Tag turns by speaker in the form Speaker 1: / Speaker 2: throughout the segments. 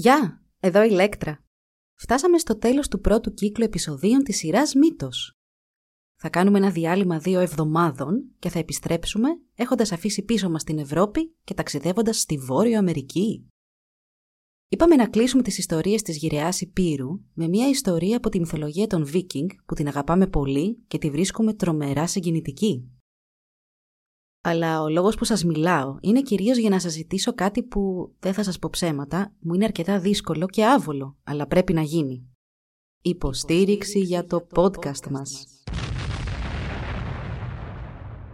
Speaker 1: Γεια, εδώ η Λέκτρα. Φτάσαμε στο τέλος του πρώτου κύκλου επεισοδίων της σειράς Μύτος. Θα κάνουμε ένα διάλειμμα δύο εβδομάδων και θα επιστρέψουμε έχοντας αφήσει πίσω μας την Ευρώπη και ταξιδεύοντας στη Βόρειο Αμερική. Είπαμε να κλείσουμε τις ιστορίες της γυραιάς Υπήρου με μια ιστορία από τη μυθολογία των Βίκινγκ που την αγαπάμε πολύ και τη βρίσκουμε τρομερά συγκινητική. Αλλά ο λόγος που σας μιλάω είναι κυρίως για να σας ζητήσω κάτι που, δεν θα σας πω ψέματα, μου είναι αρκετά δύσκολο και άβολο, αλλά πρέπει να γίνει. Υποστήριξη για το podcast μας.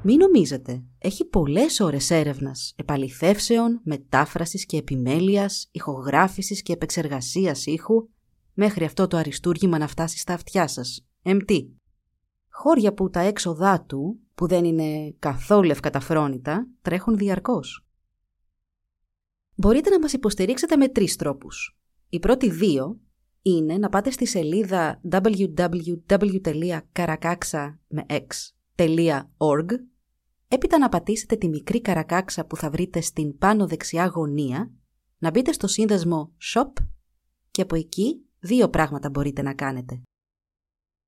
Speaker 1: Μην νομίζετε, έχει πολλές ώρες έρευνας, επαληθεύσεων, μετάφρασης και επιμέλειας, ηχογράφησης και επεξεργασίας ήχου, μέχρι αυτό το αριστούργημα να φτάσει στα αυτιά σας. Εμπτή. Χώρια που τα έξοδά του, που δεν είναι καθόλου ευκαταφρόνητα, τρέχουν διαρκώς. Μπορείτε να μας υποστηρίξετε με τρεις τρόπους. Οι πρώτοι δύο είναι να πάτε στη σελίδα www.karakaksa.org έπειτα να πατήσετε τη μικρή καρακάξα που θα βρείτε στην πάνω δεξιά γωνία, να μπείτε στο σύνδεσμο Shop και από εκεί δύο πράγματα μπορείτε να κάνετε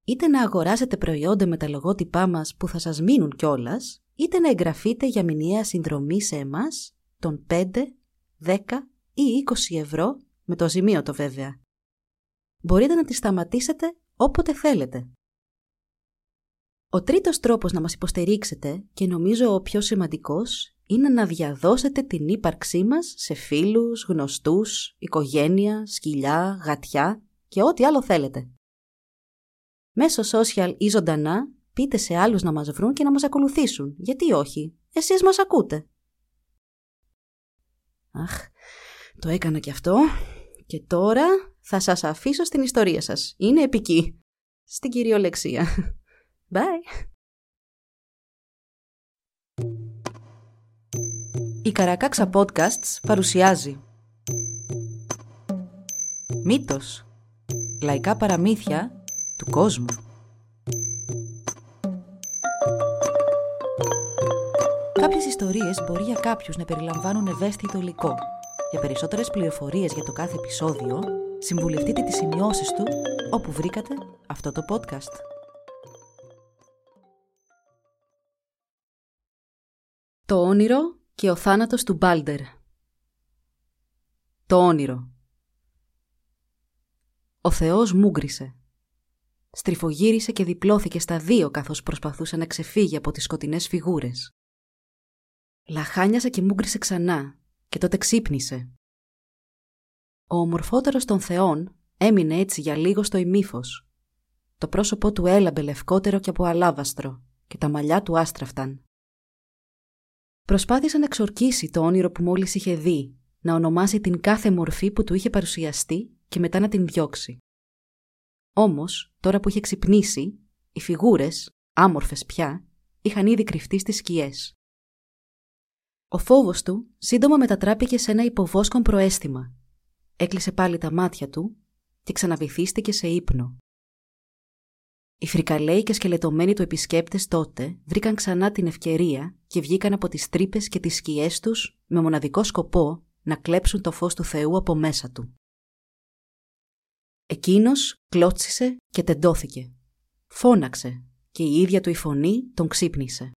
Speaker 1: είτε να αγοράσετε προϊόντα με τα λογότυπά μας που θα σας μείνουν κιόλας, είτε να εγγραφείτε για μηνιαία συνδρομή σε εμάς των 5, 10 ή 20 ευρώ με το ζημίο το βέβαια. Μπορείτε να τη σταματήσετε όποτε θέλετε. Ο τρίτος τρόπος να μας υποστηρίξετε και νομίζω ο πιο σημαντικός είναι να διαδώσετε την ύπαρξή μας σε φίλους, γνωστούς, οικογένεια, σκυλιά, γατιά και ό,τι άλλο θέλετε μέσω social ή ζωντανά, πείτε σε άλλους να μας βρουν και να μας ακολουθήσουν. Γιατί όχι, εσείς μας ακούτε. Αχ, το έκανα κι αυτό. Και τώρα θα σας αφήσω στην ιστορία σας. Είναι επική. Στην κυριολεξία. Bye. Η Καρακάξα Podcasts παρουσιάζει Μύτος Λαϊκά παραμύθια του κόσμου. Κάποιες ιστορίες μπορεί για κάποιους να περιλαμβάνουν ευαίσθητο υλικό. Για περισσότερες πληροφορίες για το κάθε επεισόδιο, συμβουλευτείτε τις σημειώσεις του όπου βρήκατε αυτό το podcast. Το όνειρο και ο θάνατος του Μπάλντερ Το όνειρο Ο Θεός μούγκρισε στριφογύρισε και διπλώθηκε στα δύο καθώς προσπαθούσε να ξεφύγει από τις σκοτεινές φιγούρες. Λαχάνιασε και μούγκρισε ξανά και τότε ξύπνησε. Ο ομορφότερος των θεών έμεινε έτσι για λίγο στο ημίφος. Το πρόσωπό του έλαμπε λευκότερο και από αλάβαστρο και τα μαλλιά του άστραφταν. Προσπάθησε να εξορκίσει το όνειρο που μόλις είχε δει, να ονομάσει την κάθε μορφή που του είχε παρουσιαστεί και μετά να την διώξει. Όμως, τώρα που είχε ξυπνήσει, οι φιγούρες, άμορφες πια, είχαν ήδη κρυφτεί στις σκιές. Ο φόβος του σύντομα μετατράπηκε σε ένα υποβόσκον προέστημα. Έκλεισε πάλι τα μάτια του και ξαναβυθίστηκε σε ύπνο. Οι φρικαλαίοι και σκελετωμένοι του επισκέπτες τότε βρήκαν ξανά την ευκαιρία και βγήκαν από τις τρύπες και τις σκιές τους με μοναδικό σκοπό να κλέψουν το φως του Θεού από μέσα του. Εκείνος κλώτσισε και τεντώθηκε. Φώναξε και η ίδια του η φωνή τον ξύπνησε.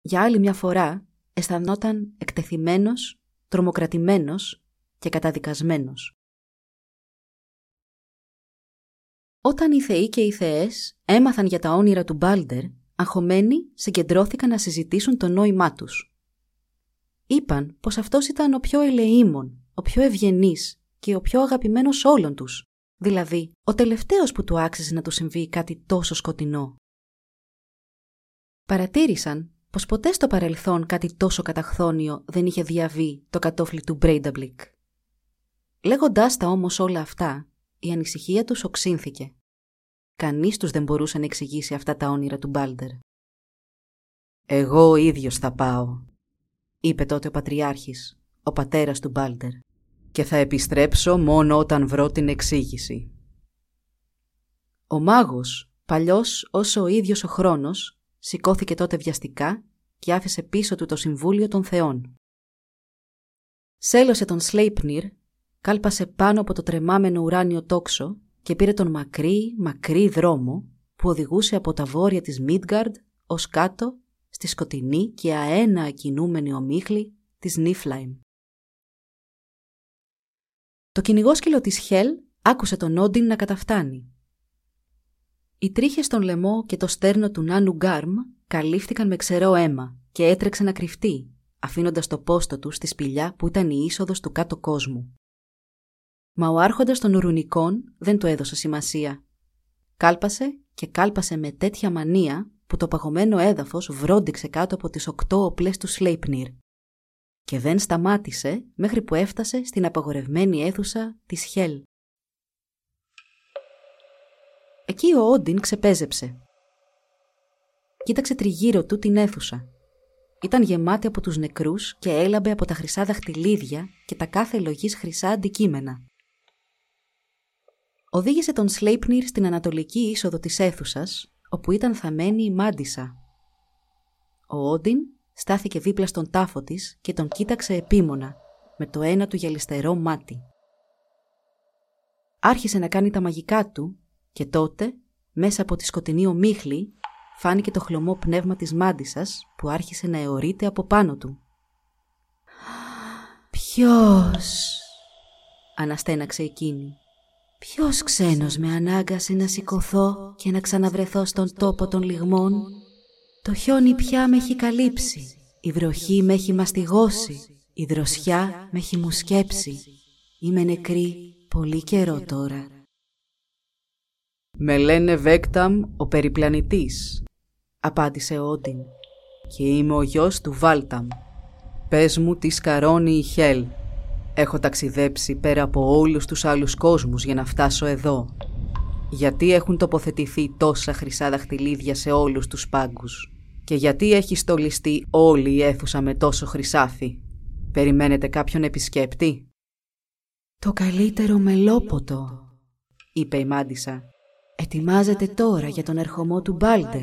Speaker 1: Για άλλη μια φορά αισθανόταν εκτεθειμένος, τρομοκρατημένος και καταδικασμένος. Όταν οι θεοί και οι θεές έμαθαν για τα όνειρα του Μπάλντερ, αγχωμένοι συγκεντρώθηκαν να συζητήσουν το νόημά τους. Είπαν πως αυτός ήταν ο πιο ελεήμων, ο πιο ευγενής και ο πιο αγαπημένος όλων τους, δηλαδή ο τελευταίος που του άξιζε να του συμβεί κάτι τόσο σκοτεινό. Παρατήρησαν πως ποτέ στο παρελθόν κάτι τόσο καταχθόνιο δεν είχε διαβεί το κατώφλι του Μπρέινταμπλικ. Λέγοντάς τα όμως όλα αυτά, η ανησυχία τους οξύνθηκε. Κανείς τους δεν μπορούσε να εξηγήσει αυτά τα όνειρα του Μπάλντερ. «Εγώ ο ίδιος θα πάω», είπε τότε ο Πατριάρχης, ο πατέρας του Μπάλντερ και θα επιστρέψω μόνο όταν βρω την εξήγηση. Ο μάγος, παλιός όσο ο ίδιος ο χρόνος, σηκώθηκε τότε βιαστικά και άφησε πίσω του το Συμβούλιο των Θεών. Σέλωσε τον Σλέιπνιρ, κάλπασε πάνω από το τρεμάμενο ουράνιο τόξο και πήρε τον μακρύ, μακρύ δρόμο που οδηγούσε από τα βόρεια της Μίτγκαρντ ως κάτω στη σκοτεινή και αένα ακινούμενη ομίχλη της Νίφλαϊμ. Το κυνηγόσκυλο της Χέλ άκουσε τον Όντιν να καταφτάνει. Οι τρίχες στον λαιμό και το στέρνο του Νάνου Γκάρμ καλύφθηκαν με ξερό αίμα και έτρεξε να κρυφτεί, αφήνοντας το πόστο του στη σπηλιά που ήταν η είσοδος του κάτω κόσμου. Μα ο άρχοντας των Ουρουνικών δεν του έδωσε σημασία. Κάλπασε και κάλπασε με τέτοια μανία που το παγωμένο έδαφος βρόντιξε κάτω από τις οκτώ οπλές του Σλέιπνιρ και δεν σταμάτησε μέχρι που έφτασε στην απαγορευμένη αίθουσα της Χέλ. Εκεί ο Όντιν ξεπέζεψε. Κοίταξε τριγύρω του την αίθουσα. Ήταν γεμάτη από τους νεκρούς και έλαμπε από τα χρυσά δαχτυλίδια και τα κάθε λογής χρυσά αντικείμενα. Οδήγησε τον Σλέιπνιρ στην ανατολική είσοδο της αίθουσας, όπου ήταν θαμένη η μάντισα. Ο Όντιν στάθηκε δίπλα στον τάφο της και τον κοίταξε επίμονα, με το ένα του γυαλιστερό μάτι. Άρχισε να κάνει τα μαγικά του και τότε, μέσα από τη σκοτεινή ομίχλη, φάνηκε το χλωμό πνεύμα της μάντισας που άρχισε να αιωρείται από πάνω του. «Ποιος» αναστέναξε εκείνη. «Ποιος ξένος με ανάγκασε να σηκωθώ και να ξαναβρεθώ στον τόπο των λιγμών; Το χιόνι πια με έχει καλύψει, η βροχή με έχει μαστιγώσει, η δροσιά με έχει μουσκέψει. Είμαι νεκρή πολύ καιρό τώρα».
Speaker 2: «Με λένε Βέκταμ ο περιπλανητής», απάντησε ο Όντιν. «Και είμαι ο γιος του Βάλταμ. Πες μου τι σκαρώνει η Χέλ. Έχω ταξιδέψει πέρα από όλους τους άλλους κόσμους για να φτάσω εδώ. Γιατί έχουν τοποθετηθεί τόσα χρυσά δαχτυλίδια σε όλους τους πάγκους. Και γιατί έχει στολιστεί όλη η αίθουσα με τόσο χρυσάφι; Περιμένετε κάποιον επισκέπτη»
Speaker 1: «Το καλύτερο μελόποτο», είπε η Μάντισα. «Ετοιμάζεται τώρα για τον ερχομό του Μπάλτερ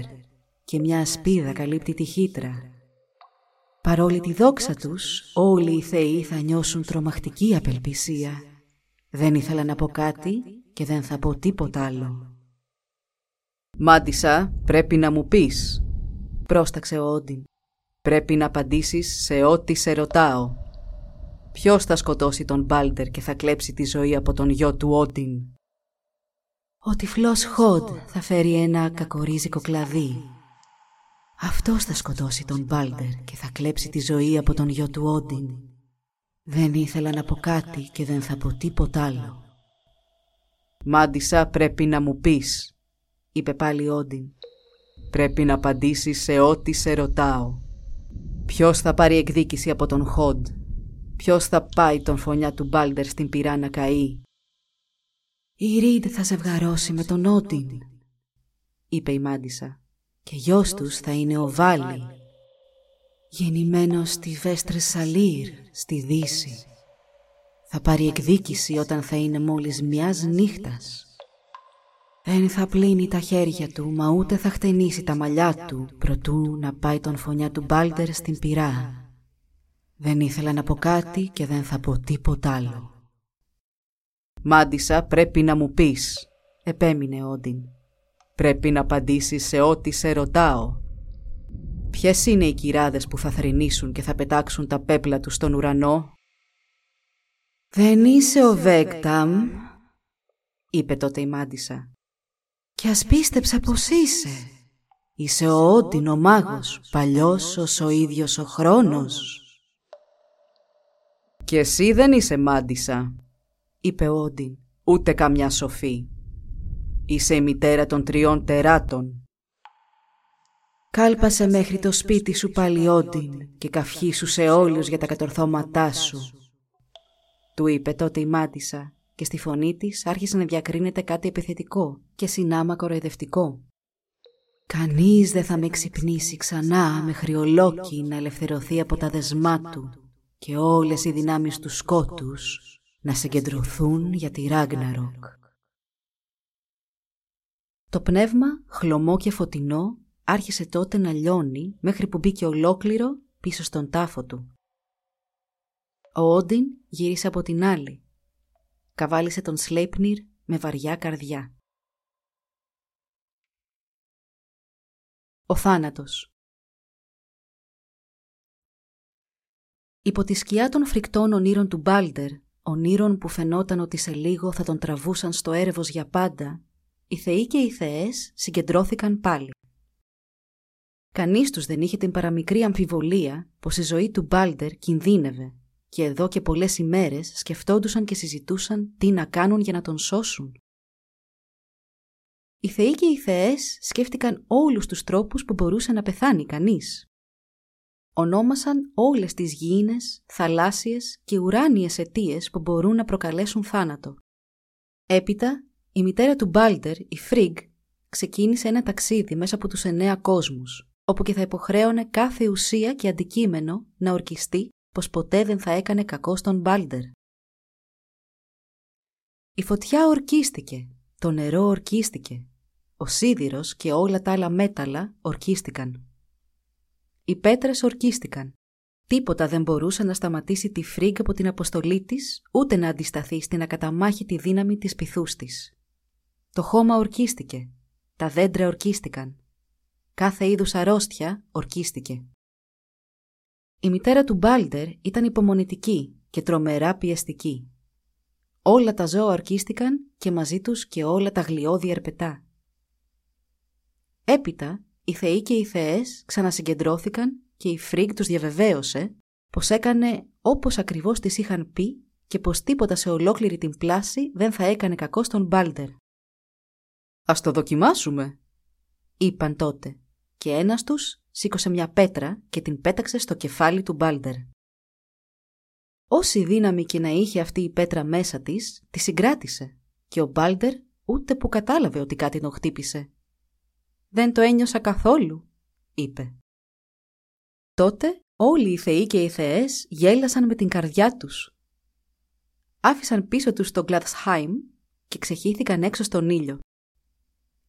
Speaker 1: και μια ασπίδα καλύπτει τη χύτρα. Παρόλη τη δόξα τους, όλοι οι θεοί θα νιώσουν τρομακτική απελπισία. Δεν ήθελα να πω κάτι και δεν θα πω τίποτα άλλο.
Speaker 2: «Μάντισα, πρέπει να μου πεις»,
Speaker 1: πρόσταξε ο Όντιν.
Speaker 2: «Πρέπει να απαντήσεις σε ό,τι σε ρωτάω. Ποιος θα σκοτώσει τον Μπάλτερ και θα κλέψει τη ζωή από τον γιο του Όντιν»
Speaker 1: Ο τυφλός Χοντ θα φέρει ένα κακορίζικο κλαδί. Αυτός θα σκοτώσει τον Μπάλτερ και θα κλέψει τη ζωή από τον γιο του Όντιν. Δεν ήθελα να πω κάτι και δεν θα πω τίποτα άλλο.
Speaker 2: «Μάντισα πρέπει να μου πεις», είπε πάλι Όντιν. «Πρέπει να απαντήσεις σε ό,τι σε ρωτάω. Ποιος θα πάρει εκδίκηση από τον Χοντ; Ποιος θα πάει τον φωνιά του Μπάλτερ στην πυρά να καεί.
Speaker 1: «Η Ρίντ θα ζευγαρώσει με τον Όντιν», είπε η Μάντισα. «Και γιος τους θα είναι ο Βάλη, γεννημένος στη Βέστρε Σαλήρ, στη Δύση. Θα πάρει εκδίκηση όταν θα είναι μόλις μιας νύχτας. Δεν θα πλύνει τα χέρια του, μα ούτε θα χτενίσει τα μαλλιά του, προτού να πάει τον φωνιά του Μπάλτερ στην πυρά. Δεν ήθελα να πω κάτι και δεν θα πω τίποτα άλλο.
Speaker 2: «Μάντισα πρέπει να μου πεις»,
Speaker 1: επέμεινε Όντιν.
Speaker 2: «Πρέπει να απαντήσεις σε ό,τι σε ρωτάω. Ποιες είναι οι κυράδες που θα θρηνήσουν και θα πετάξουν τα πέπλα τους στον ουρανό»
Speaker 1: «Δεν είσαι ο Βέκταμ», είπε τότε η Μάντισα. «Κι ας πίστεψα πως είσαι. Είσαι ο Όντιν ο μάγος, παλιός ως ο ίδιος ο χρόνος».
Speaker 2: «Και εσύ δεν είσαι Μάντισα»,
Speaker 1: είπε ο Όντιν.
Speaker 2: «Ούτε καμιά σοφή. Είσαι η μητέρα των τριών τεράτων».
Speaker 1: «Κάλπασε μέχρι το σπίτι σου πάλι Όντιν και καυχήσου σε όλους για τα κατορθώματά σου», του είπε τότε η μάτισα και στη φωνή της άρχισε να διακρίνεται κάτι επιθετικό και συνάμα κοροϊδευτικό. «Κανείς δεν θα με ξυπνήσει ξανά μέχρι ο Λόκι να ελευθερωθεί από τα δεσμά του και όλες οι δυνάμεις του σκότους να συγκεντρωθούν για τη Ράγναροκ. Το πνεύμα, χλωμό και φωτεινό, άρχισε τότε να λιώνει μέχρι που μπήκε ολόκληρο πίσω στον τάφο του. Ο Όντιν γύρισε από την άλλη. Καβάλισε τον Σλέιπνιρ με βαριά καρδιά. Ο θάνατος Υπό τη σκιά των φρικτών ονείρων του Μπάλτερ, ονείρων που φαινόταν ότι σε λίγο θα τον τραβούσαν στο έρευος για πάντα, οι θεοί και οι θεές συγκεντρώθηκαν πάλι. Κανείς τους δεν είχε την παραμικρή αμφιβολία πως η ζωή του Μπάλτερ κινδύνευε και εδώ και πολλές ημέρες σκεφτόντουσαν και συζητούσαν τι να κάνουν για να τον σώσουν. Οι θεοί και οι θεές σκέφτηκαν όλους τους τρόπους που μπορούσε να πεθάνει κανείς. Ονόμασαν όλες τις γήινες, θαλάσσιες και ουράνιες αιτίες που μπορούν να προκαλέσουν θάνατο. Έπειτα, η μητέρα του Μπάλτερ, η Φρίγκ, ξεκίνησε ένα ταξίδι μέσα από τους εννέα κόσμους, όπου και θα υποχρέωνε κάθε ουσία και αντικείμενο να ορκιστεί πως ποτέ δεν θα έκανε κακό στον Μπάλτερ. Η φωτιά ορκίστηκε, το νερό ορκίστηκε, ο σίδηρος και όλα τα άλλα μέταλλα ορκίστηκαν. Οι πέτρες ορκίστηκαν. Τίποτα δεν μπορούσε να σταματήσει τη φρίγκα από την αποστολή της, ούτε να αντισταθεί στην ακαταμάχητη δύναμη της πυθούς της. Το χώμα ορκίστηκε. Τα δέντρα ορκίστηκαν. Κάθε είδους αρρώστια ορκίστηκε. Η μητέρα του Μπάλτερ ήταν υπομονητική και τρομερά πιεστική. Όλα τα ζώα ορκίστηκαν και μαζί τους και όλα τα γλιώδη ερπετά. Έπειτα, οι θεοί και οι θεές ξανασυγκεντρώθηκαν και η Φρίγκ τους διαβεβαίωσε πως έκανε όπως ακριβώς τις είχαν πει και πως τίποτα σε ολόκληρη την πλάση δεν θα έκανε κακό στον Μπάλτερ.
Speaker 2: «Ας το δοκιμάσουμε»,
Speaker 1: είπαν τότε και ένας τους σήκωσε μια πέτρα και την πέταξε στο κεφάλι του Μπάλτερ. Όση δύναμη και να είχε αυτή η πέτρα μέσα της, τη συγκράτησε και ο Μπάλτερ ούτε που κατάλαβε ότι κάτι τον χτύπησε. «Δεν το ένιωσα καθόλου», είπε. Τότε όλοι οι θεοί και οι θεές γέλασαν με την καρδιά τους. Άφησαν πίσω τους τον Γκλαδσχάιμ και ξεχύθηκαν έξω στον ήλιο.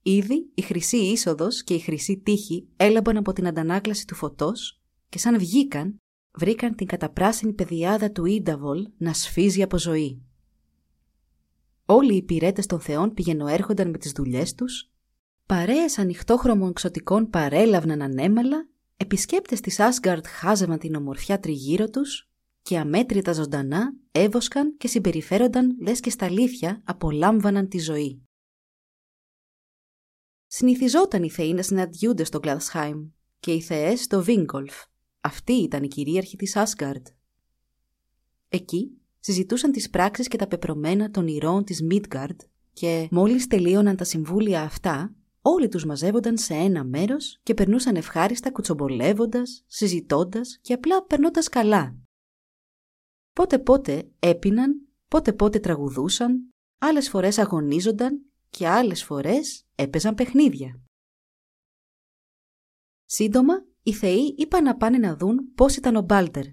Speaker 1: Ήδη η χρυσή είσοδος και η χρυσή τύχη έλαμπαν από την αντανάκλαση του φωτός και σαν βγήκαν βρήκαν την καταπράσινη πεδιάδα του Ίνταβολ να σφύζει από ζωή. Όλοι οι υπηρέτες των θεών πηγαινοέρχονταν με τις δουλειές τους, παρέες ανοιχτόχρωμων ξωτικών παρέλαυναν ανέμελα, επισκέπτες της Άσγκαρτ χάζευαν την ομορφιά τριγύρω τους και αμέτρητα ζωντανά έβοσκαν και συμπεριφέρονταν λες και στα αλήθεια απολάμβαναν τη ζωή. Συνηθιζόταν οι θεοί να συναντιούνται στο Γκλαδσχάιμ και οι θεές στο Βίνγκολφ. Αυτή ήταν η κυρίαρχη της Άσγκαρντ. Εκεί συζητούσαν τις πράξεις και τα πεπρωμένα των ηρώων της Μίτγκαρντ και μόλις τελείωναν τα συμβούλια αυτά, όλοι τους μαζεύονταν σε ένα μέρος και περνούσαν ευχάριστα κουτσομπολεύοντας, συζητώντας και απλά περνώντας καλά. Πότε πότε έπιναν, πότε πότε τραγουδούσαν, άλλες φορές αγωνίζονταν και άλλες φορές έπαιζαν παιχνίδια. Σύντομα, οι θεοί είπαν να πάνε να δουν πώς ήταν ο Μπάλτερ.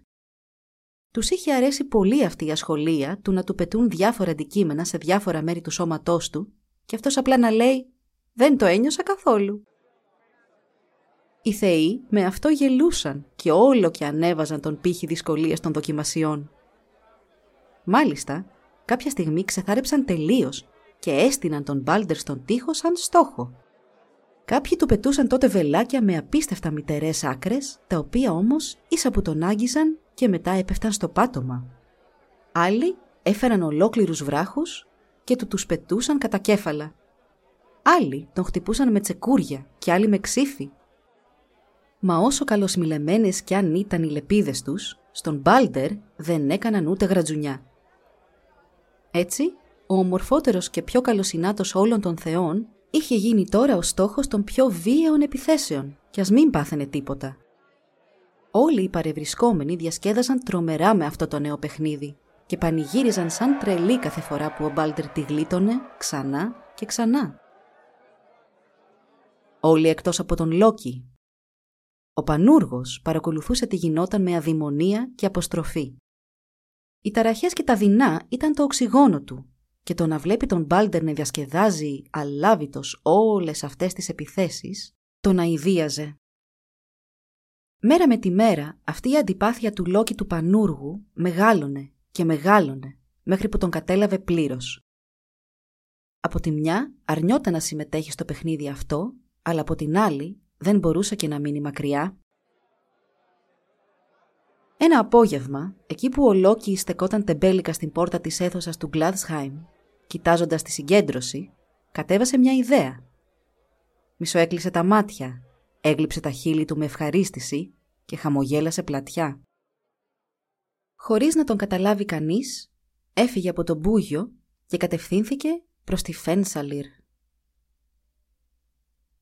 Speaker 1: Τους είχε αρέσει πολύ αυτή η ασχολία του να του πετούν διάφορα αντικείμενα σε διάφορα μέρη του σώματός του και αυτός απλά να λέει «Δεν το ένιωσα καθόλου». Οι θεοί με αυτό γελούσαν και όλο και ανέβαζαν τον πύχη δυσκολίας των δοκιμασιών. Μάλιστα, κάποια στιγμή ξεθάρεψαν τελείως και έστειναν τον Μπάλτερ στον τοίχο σαν στόχο. Κάποιοι του πετούσαν τότε βελάκια με απίστευτα μητερές άκρες, τα οποία όμως ίσα που τον άγγιζαν και μετά έπεφταν στο πάτωμα. Άλλοι έφεραν ολόκληρους βράχους και του τους πετούσαν κατά κέφαλα. Άλλοι τον χτυπούσαν με τσεκούρια και άλλοι με ξύφι. Μα όσο καλοσμιλεμένες κι αν ήταν οι λεπίδες τους, στον Μπάλτερ δεν έκαναν ούτε γρατζουνιά. Έτσι, ο ομορφότερος και πιο καλοσυνάτος όλων των θεών είχε γίνει τώρα ο στόχος των πιο βίαιων επιθέσεων κι ας μην πάθαινε τίποτα. Όλοι οι παρευρισκόμενοι διασκέδαζαν τρομερά με αυτό το νέο παιχνίδι και πανηγύριζαν σαν τρελή κάθε φορά που ο Μπάλτερ τη γλίτωνε ξανά και ξανά. Όλοι εκτός από τον Λόκι. Ο Πανούργος παρακολουθούσε τι γινόταν με αδημονία και αποστροφή. Οι ταραχές και τα δεινά ήταν το οξυγόνο του και το να βλέπει τον Μπάλτερ να διασκεδάζει αλάβητος όλες αυτές τις επιθέσεις, τον αηδίαζε. Μέρα με τη μέρα αυτή η αντιπάθεια του Λόκη του Πανούργου μεγάλωνε και μεγάλωνε μέχρι που τον κατέλαβε πλήρως. Από τη μια αρνιόταν να συμμετέχει στο παιχνίδι αυτό, αλλά από την άλλη δεν μπορούσε και να μείνει μακριά. Ένα απόγευμα, εκεί που ο Λόκι στεκόταν τεμπέλικα στην πόρτα της αίθουσας του Γκλάδσχάιμ, κοιτάζοντας τη συγκέντρωση, κατέβασε μια ιδέα. Μισοέκλεισε τα μάτια, έγλειψε τα χείλη του με ευχαρίστηση και χαμογέλασε πλατιά. Χωρίς να τον καταλάβει κανείς, έφυγε από τον Μπούγιο και κατευθύνθηκε προς τη Φένσαλιρ.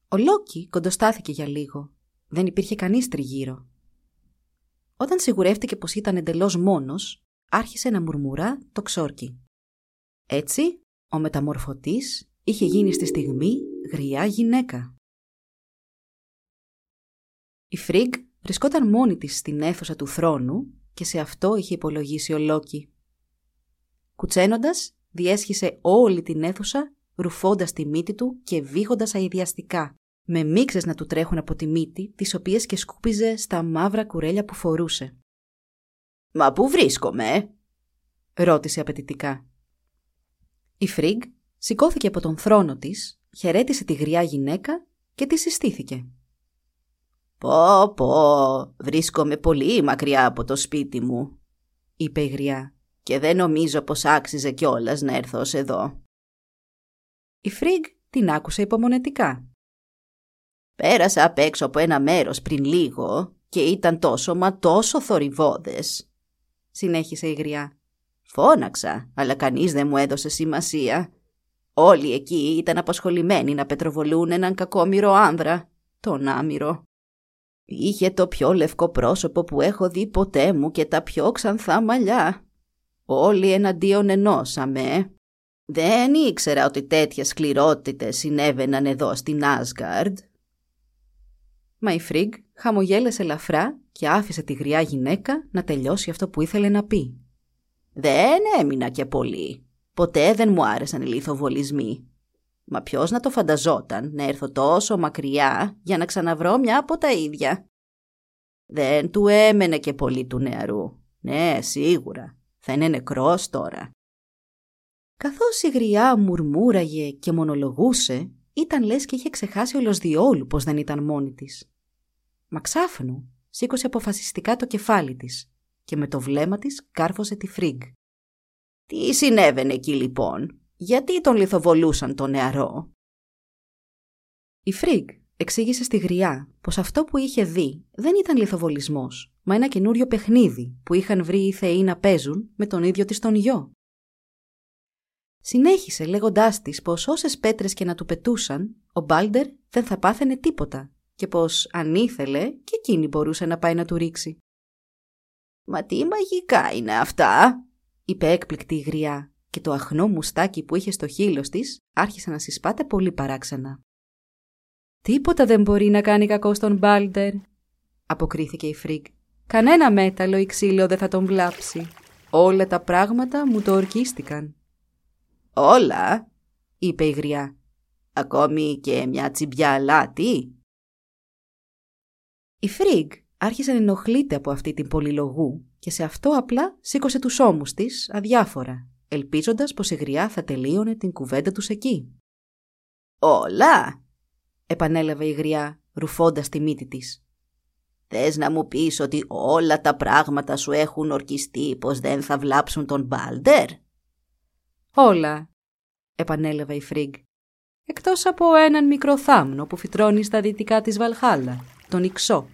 Speaker 1: Ο Λόκι κοντοστάθηκε για λίγο. Δεν υπήρχε κανείς τριγύρω. Όταν σιγουρεύτηκε πως ήταν εντελώς μόνος, άρχισε να μουρμουρά το ξόρκι. Έτσι, ο μεταμορφωτής είχε γίνει στη στιγμή γριά γυναίκα. Η Φρίγκ βρισκόταν μόνη της στην αίθουσα του θρόνου και σε αυτό είχε υπολογίσει ο Λόκι. Κουτσένοντας, διέσχισε όλη την αίθουσα, ρουφώντας τη μύτη του και βήχοντας αειδιαστικά, με μίξες να του τρέχουν από τη μύτη, τις οποίες και σκούπιζε στα μαύρα κουρέλια που φορούσε.
Speaker 3: «Μα πού βρίσκομαι»
Speaker 1: ρώτησε απαιτητικά. Η Φρίγκ σηκώθηκε από τον θρόνο της, χαιρέτησε τη γριά γυναίκα και τη συστήθηκε.
Speaker 3: «Πω πω, βρίσκομαι πολύ μακριά από το σπίτι μου»,
Speaker 1: είπε η γριά
Speaker 3: «και δεν νομίζω πως άξιζε κιόλας να έρθω ως εδώ».
Speaker 1: Η Φρίγκ την άκουσε υπομονετικά.
Speaker 3: «Πέρασα απ' έξω από ένα μέρος πριν λίγο και ήταν τόσο μα τόσο θορυβόδες», συνέχισε η γριά. «Φώναξα, αλλά κανείς δεν μου έδωσε σημασία. Όλοι εκεί ήταν απασχολημένοι να πετροβολούν έναν κακόμοιρο άνδρα, τον άμυρο. Είχε το πιο λευκό πρόσωπο που έχω δει ποτέ μου και τα πιο ξανθά μαλλιά. Όλοι εναντίον ενώσαμε. Δεν ήξερα ότι τέτοιες σκληρότητες συνέβαιναν εδώ στην Άσγκαρντ.
Speaker 1: Μα η Φρίγκ χαμογέλασε ελαφρά και άφησε τη γριά γυναίκα να τελειώσει αυτό που ήθελε να πει.
Speaker 3: Δεν έμεινα και πολύ. Ποτέ δεν μου άρεσαν οι λιθοβολισμοί. Μα ποιος να το φανταζόταν να έρθω τόσο μακριά για να ξαναβρω μια από τα ίδια; Δεν του έμενε και πολύ του νεαρού. Ναι, σίγουρα. Θα είναι νεκρός τώρα.
Speaker 1: Καθώς η γριά μουρμούραγε και μονολογούσε, ήταν λες και είχε ξεχάσει όλος διόλου πως δεν ήταν μόνη της. Μα ξάφνου σήκωσε αποφασιστικά το κεφάλι της και με το βλέμμα της κάρφωσε τη φρίγκ.
Speaker 3: Τι συνέβαινε εκεί λοιπόν, γιατί τον λιθοβολούσαν τον νεαρό;
Speaker 1: Η Φρίγκ εξήγησε στη γριά πως αυτό που είχε δει δεν ήταν λιθοβολισμός, μα ένα καινούριο παιχνίδι που είχαν βρει οι θεοί να παίζουν με τον ίδιο της τον γιο. Συνέχισε λέγοντάς της πως όσες πέτρες και να του πετούσαν, ο Μπάλντερ δεν θα πάθαινε τίποτα και πως αν ήθελε και εκείνη μπορούσε να πάει να του ρίξει.
Speaker 3: «Μα τι μαγικά είναι αυτά»,
Speaker 1: είπε έκπληκτη η γριά και το αχνό μουστάκι που είχε στο χείλος της άρχισε να συσπάται πολύ παράξενα. «Τίποτα δεν μπορεί να κάνει κακό στον Μπάλντερ», αποκρίθηκε η Φρίγκ. «Κανένα μέταλλο ή ξύλο δεν θα τον βλάψει. Όλα τα πράγματα μου το ορκίστηκαν».
Speaker 3: «Όλα»,
Speaker 1: είπε η γριά.
Speaker 3: «Ακόμη και μια τσιμπιά αλάτι».
Speaker 1: Η Φρίγκ άρχισε να ενοχλείται από αυτή την πολυλογού και σε αυτό απλά σήκωσε τους ώμους της αδιάφορα, ελπίζοντας πως η γριά θα τελείωνε την κουβέντα τους εκεί.
Speaker 3: «Όλα»,
Speaker 1: επανέλαβε η γριά ρουφώντας τη μύτη της.
Speaker 3: «Θες να μου πεις ότι όλα τα πράγματα σου έχουν ορκιστεί πως δεν θα βλάψουν τον Μπάλντερ»
Speaker 1: «Όλα», επανέλαβε η Φρίγκ. «Εκτός από έναν μικρό θάμνο που φυτρώνει στα δυτικά της Βαλχάλα, τον Ιξό.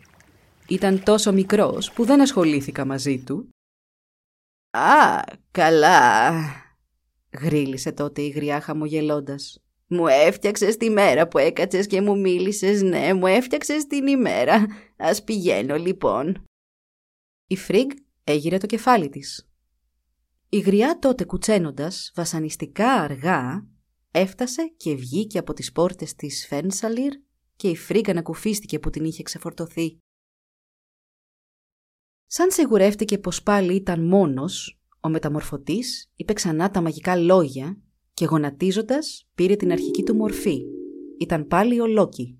Speaker 1: Ήταν τόσο μικρός που δεν ασχολήθηκα μαζί του».
Speaker 3: «Α, καλά»,
Speaker 1: γρύλισε τότε η γριά χαμογελώντας.
Speaker 3: Μου έφτιαξες τη μέρα που έκατσες και μου μίλησες, ναι, μου έφτιαξες την ημέρα. Ας πηγαίνω λοιπόν.
Speaker 1: Η Φρίγκ έγειρε το κεφάλι της. Η γριά τότε κουτσαίνοντας, βασανιστικά αργά, έφτασε και βγήκε από τις πόρτες της Φένσαλιρ και η Φρίγκ ανακουφίστηκε που την είχε ξεφορτωθεί. Σαν σιγουρεύτηκε πως πάλι ήταν μόνος, ο μεταμορφωτής είπε ξανά τα μαγικά λόγια και γονατίζοντας πήρε την αρχική του μορφή. Ήταν πάλι ο Λόκι.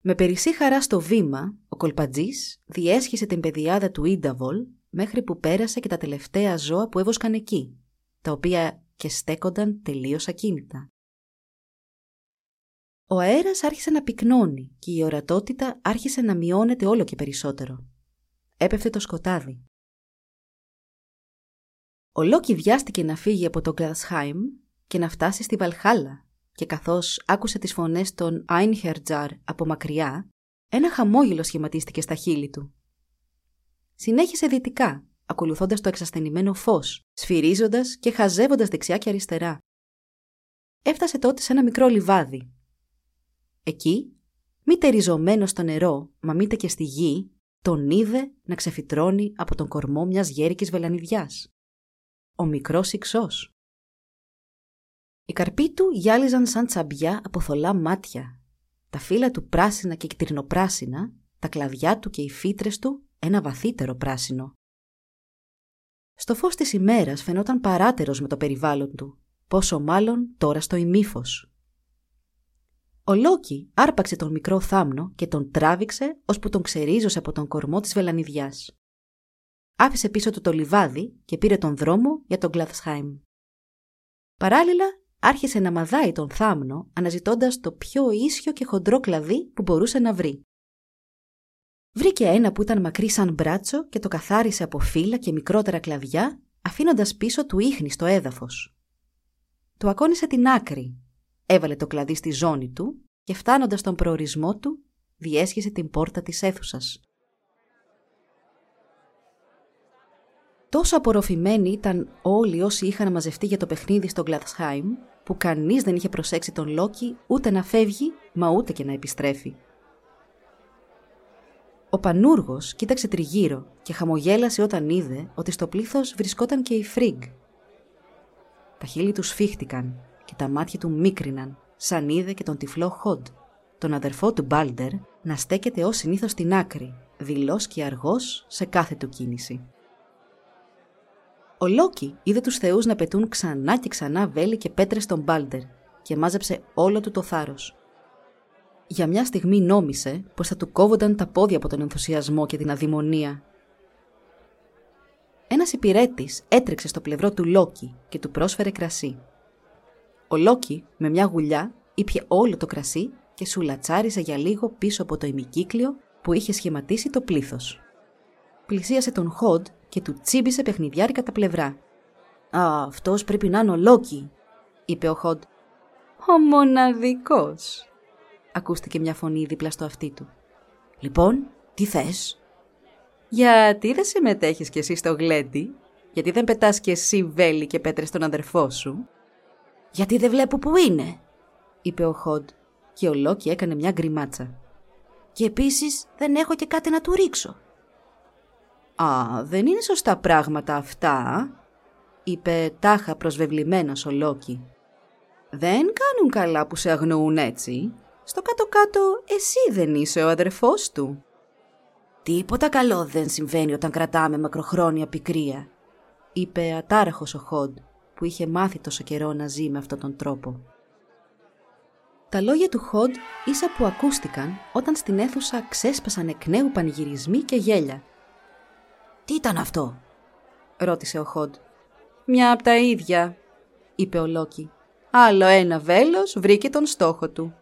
Speaker 1: Με περισσή χαρά στο βήμα, ο κολπατζής διέσχισε την πεδιάδα του Ίνταβολ μέχρι που πέρασε και τα τελευταία ζώα που έβοσκαν εκεί, τα οποία και στέκονταν τελείως ακίνητα. Ο αέρας άρχισε να πυκνώνει και η ορατότητα άρχισε να μειώνεται όλο και περισσότερο. Έπεφτε το σκοτάδι. Ο Λόκι βιάστηκε να φύγει από το Γκλαδσχάιμ και να φτάσει στη Βαλχάλα και καθώς άκουσε τις φωνές των Άινχερτζαρ από μακριά, ένα χαμόγελο σχηματίστηκε στα χείλη του. Συνέχισε δυτικά, ακολουθώντας το εξασθενημένο φως, σφυρίζοντας και χαζεύοντας δεξιά και αριστερά. Έφτασε τότε σε ένα μικρό λιβάδι. Εκεί, μήτε ριζωμένο στο νερό, μα μήτε και στη γη, τον είδε να ξεφυτρώνει από τον κορμό μιας γέρικης βελανιδιάς. Ο μικρός ιξός. Οι καρποί του γυάλιζαν σαν τσαμπιά από θολά μάτια. Τα φύλλα του πράσινα και κτρινοπράσινα, τα κλαδιά του και οι φύτρες του ένα βαθύτερο πράσινο. Στο φως της ημέρας φαινόταν παράτερος με το περιβάλλον του, πόσο μάλλον τώρα στο ημίφος. Ο Λόκι άρπαξε τον μικρό θάμνο και τον τράβηξε ώσπου τον ξερίζωσε από τον κορμό της βελανιδιάς. Άφησε πίσω του το λιβάδι και πήρε τον δρόμο για τον Γκλαδσχάιμ. Παράλληλα άρχισε να μαδάει τον θάμνο αναζητώντας το πιο ίσιο και χοντρό κλαδί που μπορούσε να βρει. Βρήκε ένα που ήταν μακρύ σαν μπράτσο και το καθάρισε από φύλλα και μικρότερα κλαδιά, αφήνοντας πίσω του ίχνη στο έδαφος. Του ακόνησε την άκρη, έβαλε το κλαδί στη ζώνη του και φτάνοντας στον προορισμό του, διέσχισε την πόρτα της αίθουσας. Τόσο απορροφημένοι ήταν όλοι όσοι είχαν μαζευτεί για το παιχνίδι στο Γκλαδσχάιμ, που κανείς δεν είχε προσέξει τον Λόκι ούτε να φεύγει, μα ούτε και να επιστρέφει. Ο Πανούργος κοίταξε τριγύρω και χαμογέλασε όταν είδε ότι στο πλήθος βρισκόταν και η Φρίγκ. Τα χείλη τους σφίχτηκαν και τα μάτια του μίκριναν, σαν είδε και τον τυφλό Χοντ, τον αδερφό του Μπάλντερ, να στέκεται ως συνήθως στην άκρη, δηλός και αργός σε κάθε του κίνηση. Ο Λόκι είδε τους θεούς να πετούν ξανά και ξανά βέλη και πέτρες στον Μπάλντερ και μάζεψε όλο του το θάρρος. Για μια στιγμή νόμισε πως θα του κόβονταν τα πόδια από τον ενθουσιασμό και την αδημονία. Ένας υπηρέτης έτρεξε στο πλευρό του Λόκι και του πρόσφερε κρασί. Ο Λόκι με μια γουλιά ήπια όλο το κρασί και σουλατσάριζε για λίγο πίσω από το ημικύκλιο που είχε σχηματίσει το πλήθος. Πλησίασε τον Χοντ και του τσίμπησε παιχνιδιάρικα τα πλευρά. «Α, αυτός πρέπει να είναι ο Λόκι», είπε ο Χοντ. «Ο μοναδικός», ακούστηκε μια φωνή δίπλα στο αυτί του. «Λοιπόν, τι θες» «Γιατί δεν συμμετέχεις κι εσύ στο γλέντι, γιατί δεν πετάς κι εσύ βέλη και πέτρες στον αδερφό σου» «Γιατί δεν βλέπω πού είναι», είπε ο Χοντ και ο Λόκι έκανε μια γκριμάτσα. «Και επίσης δεν έχω και κάτι να του ρίξω». «Α, δεν είναι σωστά πράγματα αυτά», είπε τάχα προσβεβλημένος ο Λόκι. «Δεν κάνουν καλά που σε αγνοούν έτσι. Στο κάτω-κάτω εσύ δεν είσαι ο αδερφός του». «Τίποτα καλό δεν συμβαίνει όταν κρατάμε μακροχρόνια πικρία», είπε ατάραχος ο Χοντ, που είχε μάθει τόσο καιρό να ζει με αυτόν τον τρόπο. Τα λόγια του Χοντ ίσα που ακούστηκαν όταν στην αίθουσα ξέσπασαν εκ νέου πανηγυρισμοί και γέλια. «Τι ήταν αυτό» ρώτησε ο Χοντ. «Μια από τα ίδια», είπε ο Λόκι. «Άλλο ένα βέλος βρήκε τον στόχο του.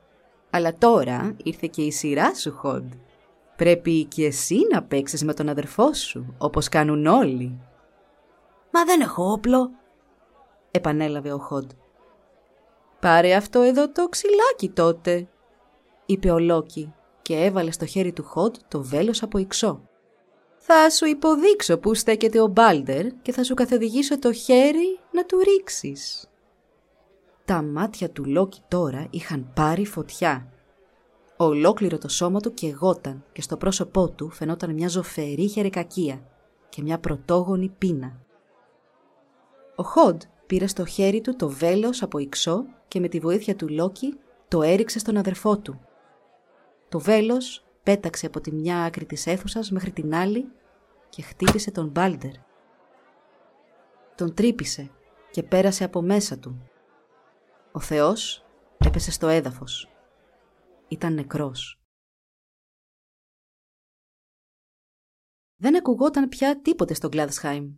Speaker 1: Αλλά τώρα ήρθε και η σειρά σου, Χοντ. Πρέπει και εσύ να παίξεις με τον αδερφό σου, όπως κάνουν όλοι». «Μα δεν έχω όπλο», επανέλαβε ο Χοντ. «Πάρε αυτό εδώ το ξυλάκι τότε», είπε ο Λόκι και έβαλε στο χέρι του Χοντ το βέλος από υξό. «Θα σου υποδείξω που στέκεται ο Μπάλτερ και θα σου καθοδηγήσω το χέρι να του ρίξεις». Τα μάτια του Λόκι τώρα είχαν πάρει φωτιά. Ολόκληρο το σώμα του κεγόταν και στο πρόσωπό του φαινόταν μια ζωφερή χερεκακία και μια πρωτόγονη πείνα. Ο Χοντ πήρε στο χέρι του το βέλος από υξό και με τη βοήθεια του Λόκι το έριξε στον αδερφό του. Το βέλος πέταξε από τη μια άκρη της αίθουσας μέχρι την άλλη και χτύπησε τον Μπάλτερ. Τον τρύπησε και πέρασε από μέσα του. Ο Θεός έπεσε στο έδαφος. Ήταν νεκρός. Δεν ακουγόταν πια τίποτε στο Γκλάδσχάιμ.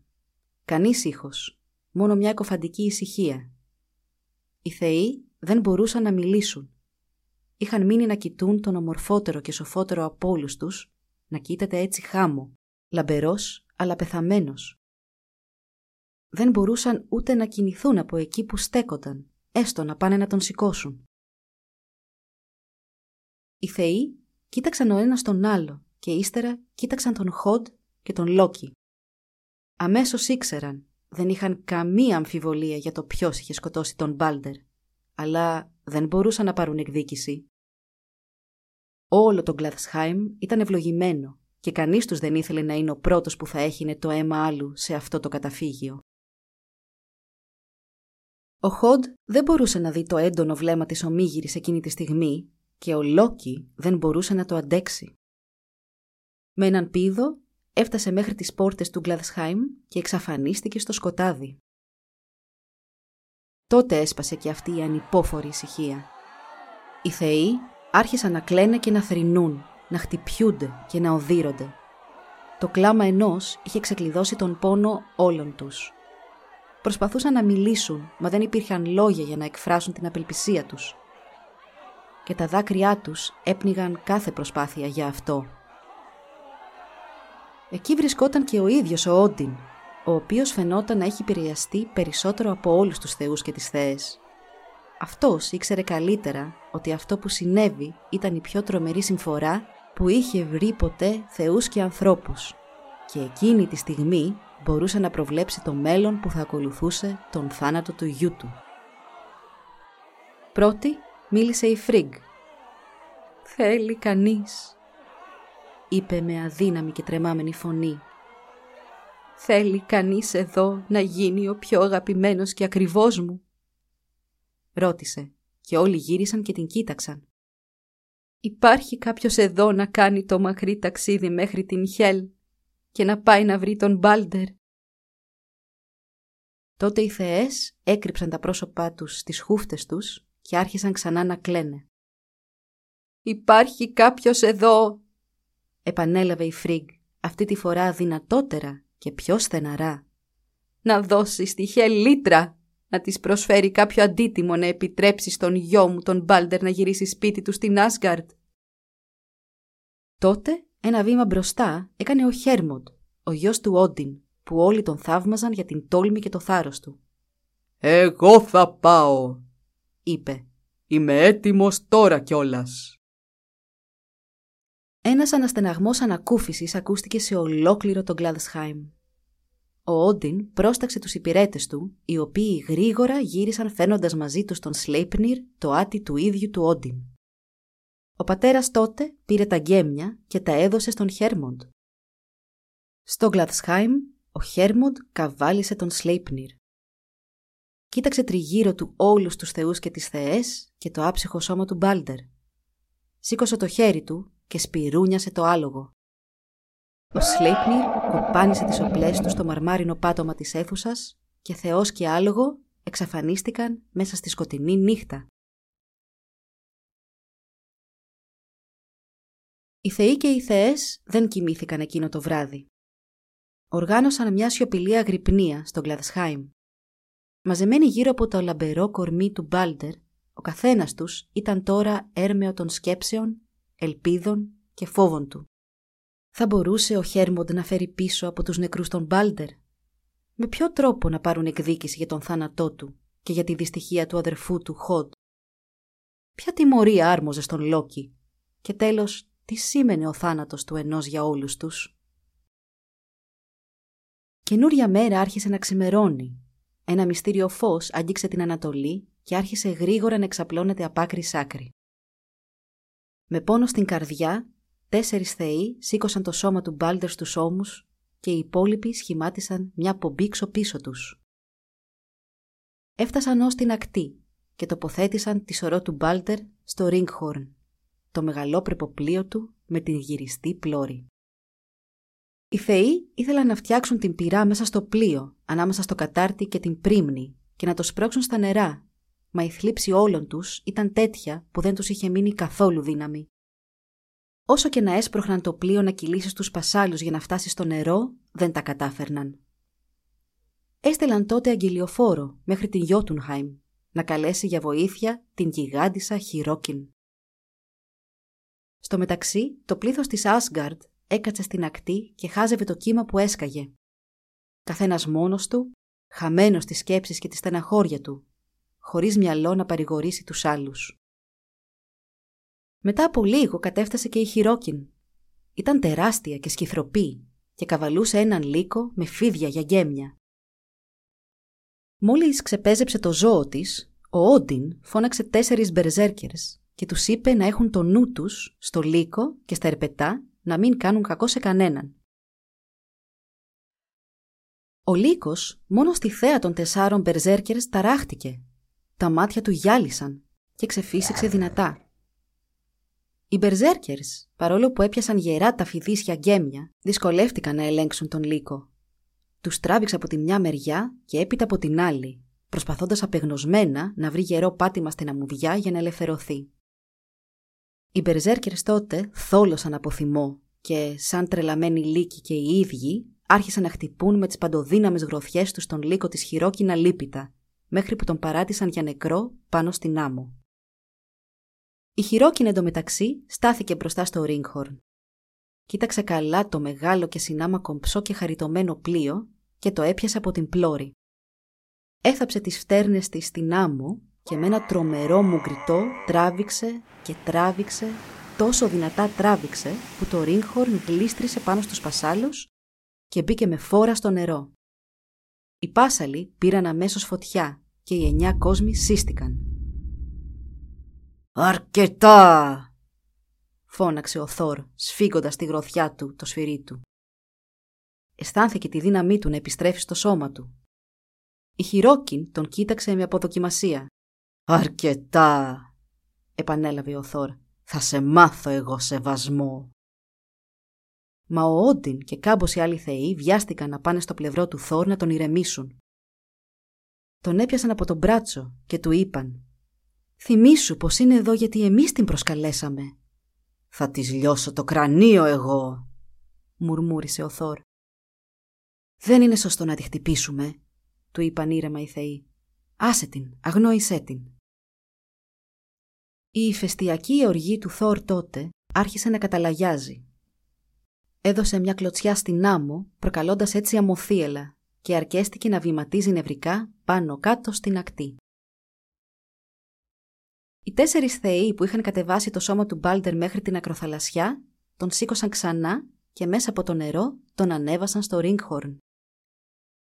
Speaker 1: Κανείς ήχος, μόνο μια εκοφαντική ησυχία. Οι θεοί δεν μπορούσαν να μιλήσουν. Είχαν μείνει να κοιτούν τον ομορφότερο και σοφότερο από όλους τους, να κοίταται έτσι χάμο, λαμπερός αλλά πεθαμένος. Δεν μπορούσαν ούτε να κινηθούν από εκεί που στέκονταν, έστω να πάνε να τον σηκώσουν. Οι θεοί κοίταξαν ο ένας τον άλλο και ύστερα κοίταξαν τον Χοντ και τον Λόκι. Αμέσως ήξεραν, δεν είχαν καμία αμφιβολία για το ποιος είχε σκοτώσει τον Μπάλτερ, αλλά δεν μπορούσαν να πάρουν εκδίκηση. Όλο το Γκλαδσχάιμ ήταν ευλογημένο και κανείς τους δεν ήθελε να είναι ο πρώτος που θα έχινε το αίμα άλλου σε αυτό το καταφύγιο. Ο Χοντ δεν μπορούσε να δει το έντονο βλέμμα της ομίγυρης εκείνη τη στιγμή και ο Λόκι δεν μπορούσε να το αντέξει. Με έναν πίδο έφτασε μέχρι τις πόρτες του Γκλαδσχάιμ και εξαφανίστηκε στο σκοτάδι. Τότε έσπασε και αυτή η ανυπόφορη ησυχία. Οι θεοί άρχισαν να κλαίνε και να θρυνούν, να χτυπιούνται και να οδύρονται. Το κλάμα ενός είχε ξεκλειδώσει τον πόνο όλων τους. Προσπαθούσαν να μιλήσουν, μα δεν υπήρχαν λόγια για να εκφράσουν την απελπισία τους. Και τα δάκρυά τους έπνιγαν κάθε προσπάθεια για αυτό. Εκεί βρισκόταν και ο ίδιος ο Όντιν, ο οποίος φαινόταν να έχει επηρεαστεί περισσότερο από όλους τους θεούς και τις θεές. Αυτός ήξερε καλύτερα ότι αυτό που συνέβη ήταν η πιο τρομερή συμφορά που είχε βρει ποτέ θεούς και ανθρώπους και εκείνη τη στιγμή μπορούσε να προβλέψει το μέλλον που θα ακολουθούσε τον θάνατο του γιού του. Πρώτη μίλησε η Φρίγκ. «Θέλει κανείς», είπε με αδύναμη και τρεμάμενη φωνή. «Θέλει κανείς εδώ να γίνει ο πιο αγαπημένος και ακριβός μου» ρώτησε και όλοι γύρισαν και την κοίταξαν. «Υπάρχει κάποιος εδώ να κάνει το μακρύ ταξίδι μέχρι την Χέλ και να πάει να βρει τον Μπάλντερ». Τότε οι θεές έκρυψαν τα πρόσωπά τους στις χούφτες τους και άρχισαν ξανά να κλαίνε. «Υπάρχει κάποιος εδώ», επανέλαβε η Φρίγκ, αυτή τη φορά δυνατότερα και πιο στεναρά. «Να δώσεις στη Χέλ λίτρα» να της προσφέρει κάποιο αντίτιμο να επιτρέψει στον γιο μου τον Μπάλτερ να γυρίσει σπίτι του στην Άσγκαρτ. Τότε ένα βήμα μπροστά έκανε ο Χέρμοντ, ο γιος του Όντιν, που όλοι τον θαύμαζαν για την τόλμη και το θάρρος του.
Speaker 2: «Εγώ θα πάω»,
Speaker 1: είπε.
Speaker 2: «Είμαι έτοιμος τώρα κιόλας».
Speaker 1: Ένας αναστεναγμός ανακούφισης ακούστηκε σε ολόκληρο τον Γκλάδσχάιμ. Ο Όντιν πρόσταξε τους υπηρέτες του, οι οποίοι γρήγορα γύρισαν φέρνοντα μαζί τους τον Σλέιπνιρ, το άτι του ίδιου του Όντιν. Ο πατέρας τότε πήρε τα γκέμια και τα έδωσε στον Χέρμοντ. Στο Γκλαδσχάιμ, ο Χέρμοντ καβάλισε τον Σλέιπνιρ. Κοίταξε τριγύρω του όλους τους θεούς και τις θεές και το άψυχο σώμα του Μπάλτερ. Σήκωσε το χέρι του και σπυρούνιασε το άλογο. Ο Σλέιπνιρ κοπάνισε τις οπλές του στο μαρμάρινο πάτωμα της αίθουσας και θεός και άλογο εξαφανίστηκαν μέσα στη σκοτεινή νύχτα. Οι θεοί και οι θεές δεν κοιμήθηκαν εκείνο το βράδυ. Οργάνωσαν μια σιωπηλή αγρυπνία στο Γκλαδσχάιμ. Μαζεμένοι γύρω από το λαμπερό κορμί του Μπάλτερ, ο καθένας τους ήταν τώρα έρμεο των σκέψεων, ελπίδων και φόβων του. Θα μπορούσε ο Χέρμοντ να φέρει πίσω από τους νεκρούς τον Μπάλτερ. Με ποιο τρόπο να πάρουν εκδίκηση για τον θάνατό του και για τη δυστυχία του αδερφού του Χοντ; Ποια τιμωρία άρμοζε στον Λόκι; Και τέλος τι σήμαινε ο θάνατος του ενός για όλους τους; Καινούρια μέρα άρχισε να ξημερώνει. Ένα μυστήριο φως άγγιξε την Ανατολή και άρχισε γρήγορα να εξαπλώνεται απ' άκρη σ' άκρη. Με πόνο στην καρδιά Τέσσερις θεοί σήκωσαν το σώμα του Μπάλτερ στους ώμους και οι υπόλοιποι σχημάτισαν μια πομπίξο πίσω τους. Έφτασαν ως την ακτή και τοποθέτησαν τη σωρό του Μπάλτερ στο Ρίγκχορν, το μεγαλόπρεπο πλοίο του με την γυριστή πλώρη. Οι θεοί ήθελαν να φτιάξουν την πυρά μέσα στο πλοίο, ανάμεσα στο κατάρτι και την πρίμνη και να το σπρώξουν στα νερά, μα η θλίψη όλων τους ήταν τέτοια που δεν τους είχε μείνει καθόλου δύναμη. Όσο και να έσπροχναν το πλοίο να κυλήσει στους πασάλους για να φτάσει στο νερό, δεν τα κατάφερναν. Έστελαν τότε αγγελιοφόρο μέχρι την Γιώτουνχάιμ να καλέσει για βοήθεια την γιγάντισα Χιρόκιν. Στο μεταξύ, το πλήθος της Άσγκαρντ έκατσε στην ακτή και χάζευε το κύμα που έσκαγε. Καθένας μόνος του, χαμένος στις σκέψεις και της στεναχώρια του, χωρίς μυαλό να παρηγορήσει τους άλλους. Μετά από λίγο κατέφτασε και η Χιρόκιν. Ήταν τεράστια και σκυθροπή και καβαλούσε έναν λύκο με φίδια για γέμια. Μόλις ξεπέζεψε το ζώο της, ο Όντιν φώναξε τέσσερις μπερζέρκερς και τους είπε να έχουν το νου τους στο λύκο και στα ερπετά να μην κάνουν κακό σε κανέναν. Ο λύκος μόνο στη θέα των τεσσάρων μπερζέρκερς ταράχτηκε. Τα μάτια του γυάλισαν και ξεφύσηξε δυνατά. Οι μπερζέρκερς, παρόλο που έπιασαν γερά τα φιδίσια γκέμια, δυσκολεύτηκαν να ελέγξουν τον λύκο. Τους τράβηξε από τη μια μεριά και έπειτα από την άλλη, προσπαθώντας απεγνωσμένα να βρει γερό πάτημα στην αμμουδιά για να ελευθερωθεί. Οι μπερζέρκερς τότε θόλωσαν από θυμό και, σαν τρελαμένοι λύκοι και οι ίδιοι, άρχισαν να χτυπούν με τις παντοδύναμες γροθιές τους τον λύκο της χειρόκινα λίπητα, μέχρι που τον παράτησαν για νεκρό πάνω στην άμμο. Η χειρόκινη εντωμεταξύ στάθηκε μπροστά στο Ρίγκχορν. Κοίταξε καλά το μεγάλο και συνάμα κομψό και χαριτωμένο πλοίο και το έπιασε από την πλώρη. Έθαψε τις φτέρνες της στην άμμο και με ένα τρομερό μουγκριτό τράβηξε και τράβηξε, τόσο δυνατά τράβηξε που το Ρίγκχορν γλίστρισε πάνω στους πασάλους και μπήκε με φόρα στο νερό. Οι πάσαλοι πήραν αμέσως φωτιά και οι εννιά κόσμοι σύστηκαν.
Speaker 3: «Αρκετά!»
Speaker 1: φώναξε ο Θόρ, σφίγγοντας τη γροθιά του το σφυρί του. Αισθάνθηκε τη δύναμή του να επιστρέφει στο σώμα του. Η Χιρόκιν τον κοίταξε με αποδοκιμασία.
Speaker 3: «Αρκετά!»
Speaker 1: επανέλαβε ο Θόρ.
Speaker 3: «Θα σε μάθω εγώ σεβασμό!»
Speaker 1: Μα ο Όντιν και κάμπος οι άλλοι θεοί βιάστηκαν να πάνε στο πλευρό του Θόρ να τον ηρεμήσουν. Τον έπιασαν από τον μπράτσο και του είπαν «Θυμήσου πως είναι εδώ γιατί εμείς την προσκαλέσαμε».
Speaker 3: «Θα της λιώσω το κρανίο εγώ»,
Speaker 1: μουρμούρισε ο Θόρ. «Δεν είναι σωστό να τη χτυπήσουμε», του είπαν ήρεμα οι θεοί. «Άσε την, αγνόησέ την». Η ηφαιστειακή οργή του Θόρ τότε άρχισε να καταλαγιάζει. Έδωσε μια κλωτσιά στην άμμο, προκαλώντας έτσι αμοθίελα και αρκέστηκε να βηματίζει νευρικά πάνω κάτω στην ακτή. Οι τέσσερις θεοί που είχαν κατεβάσει το σώμα του Μπάλτερ μέχρι την ακροθαλασσιά τον σήκωσαν ξανά και μέσα από το νερό τον ανέβασαν στο Ρίγκχορν.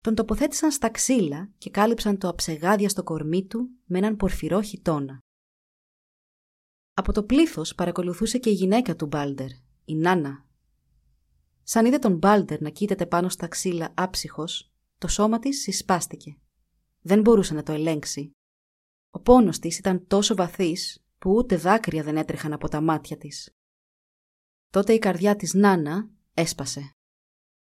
Speaker 1: Τον τοποθέτησαν στα ξύλα και κάλυψαν το αψεγάδια στο κορμί του με έναν πορφυρό χιτόνα. Από το πλήθος παρακολουθούσε και η γυναίκα του Μπάλτερ, η Νάνα. Σαν είδε τον Μπάλτερ να κοίταται πάνω στα ξύλα άψυχος, το σώμα της συσπάστηκε. Δεν μπορούσε να το ελέγξει ο πόνος της ήταν τόσο βαθύς που ούτε δάκρυα δεν έτρεχαν από τα μάτια της. Τότε η καρδιά της Νάνα έσπασε.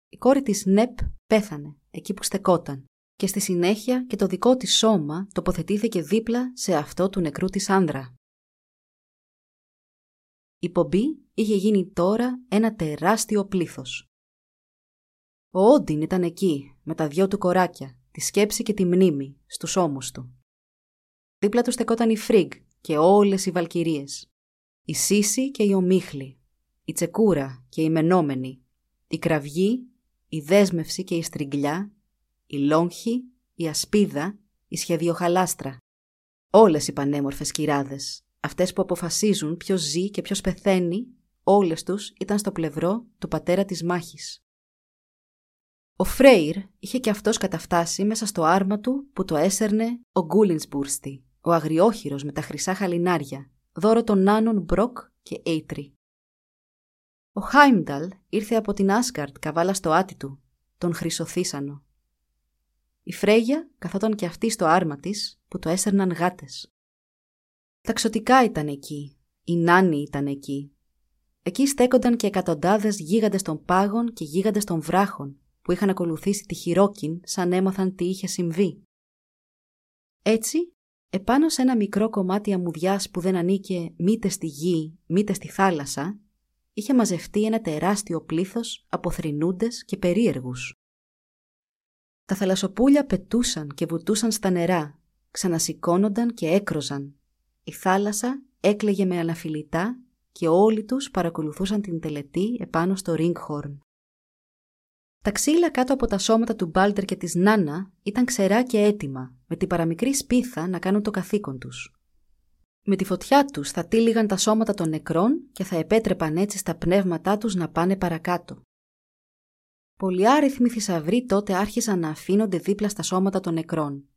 Speaker 1: Η κόρη της Νεπ πέθανε εκεί που στεκόταν και στη συνέχεια και το δικό της σώμα τοποθετήθηκε δίπλα σε αυτό του νεκρού της άνδρα. Η πομπή είχε γίνει τώρα ένα τεράστιο πλήθος. Ο Όντιν ήταν εκεί με τα δυο του κοράκια, τη σκέψη και τη μνήμη στους ώμους του. Δίπλα του στεκόταν η Φρίγκ και όλες οι Βαλκυρίες. Η Σύση και η Ομίχλη. Η Τσεκούρα και η Μενόμενη. Η Κραυγή, η Δέσμευση και η Στριγκλιά. Η Λόγχη, η Ασπίδα, η Σχεδιοχαλάστρα. Όλες οι πανέμορφες κυράδες. Αυτές που αποφασίζουν ποιος ζει και ποιος πεθαίνει, όλες τους ήταν στο πλευρό του πατέρα της μάχης. Ο Φρέιρ είχε και αυτός καταφτάσει μέσα στο άρμα του που το έσερνε ο Γκούλινσμπουρστι ο αγριόχειρος με τα χρυσά χαλινάρια, δώρο των νάνων Μπροκ και Έιτρι. Ο Χάιμνταλ ήρθε από την Άσκαρτ καβάλα στο άτι του, τον χρυσοθύσανο. Η Φρέγια καθόταν και αυτή στο άρμα της που το έσερναν γάτες. Τα ξωτικά ήταν εκεί, οι νάνοι ήταν εκεί. Εκεί στέκονταν και εκατοντάδες γίγαντες των πάγων και γίγαντες των βράχων που είχαν ακολουθήσει τη Χιρόκιν σαν έμαθαν τι είχε συμβεί. Έτσι Επάνω σε ένα μικρό κομμάτι αμμουδιάς που δεν ανήκε μήτε στη γη, μήτε στη θάλασσα, είχε μαζευτεί ένα τεράστιο πλήθος από θρηνούντες και περίεργους. Τα θαλασσοπούλια πετούσαν και βουτούσαν στα νερά, ξανασηκώνονταν και έκροζαν. Η θάλασσα έκλαιγε με αναφιλητά και όλοι τους παρακολουθούσαν την τελετή επάνω στο Ringhorn. Τα ξύλα κάτω από τα σώματα του Μπάλτερ και της Νάνα ήταν ξερά και έτοιμα, με την παραμικρή σπίθα να κάνουν το καθήκον τους. Με τη φωτιά τους θα τύλιγαν τα σώματα των νεκρών και θα επέτρεπαν έτσι στα πνεύματά τους να πάνε παρακάτω. Πολυάριθμοι θησαυροί τότε άρχισαν να αφήνονται δίπλα στα σώματα των νεκρών.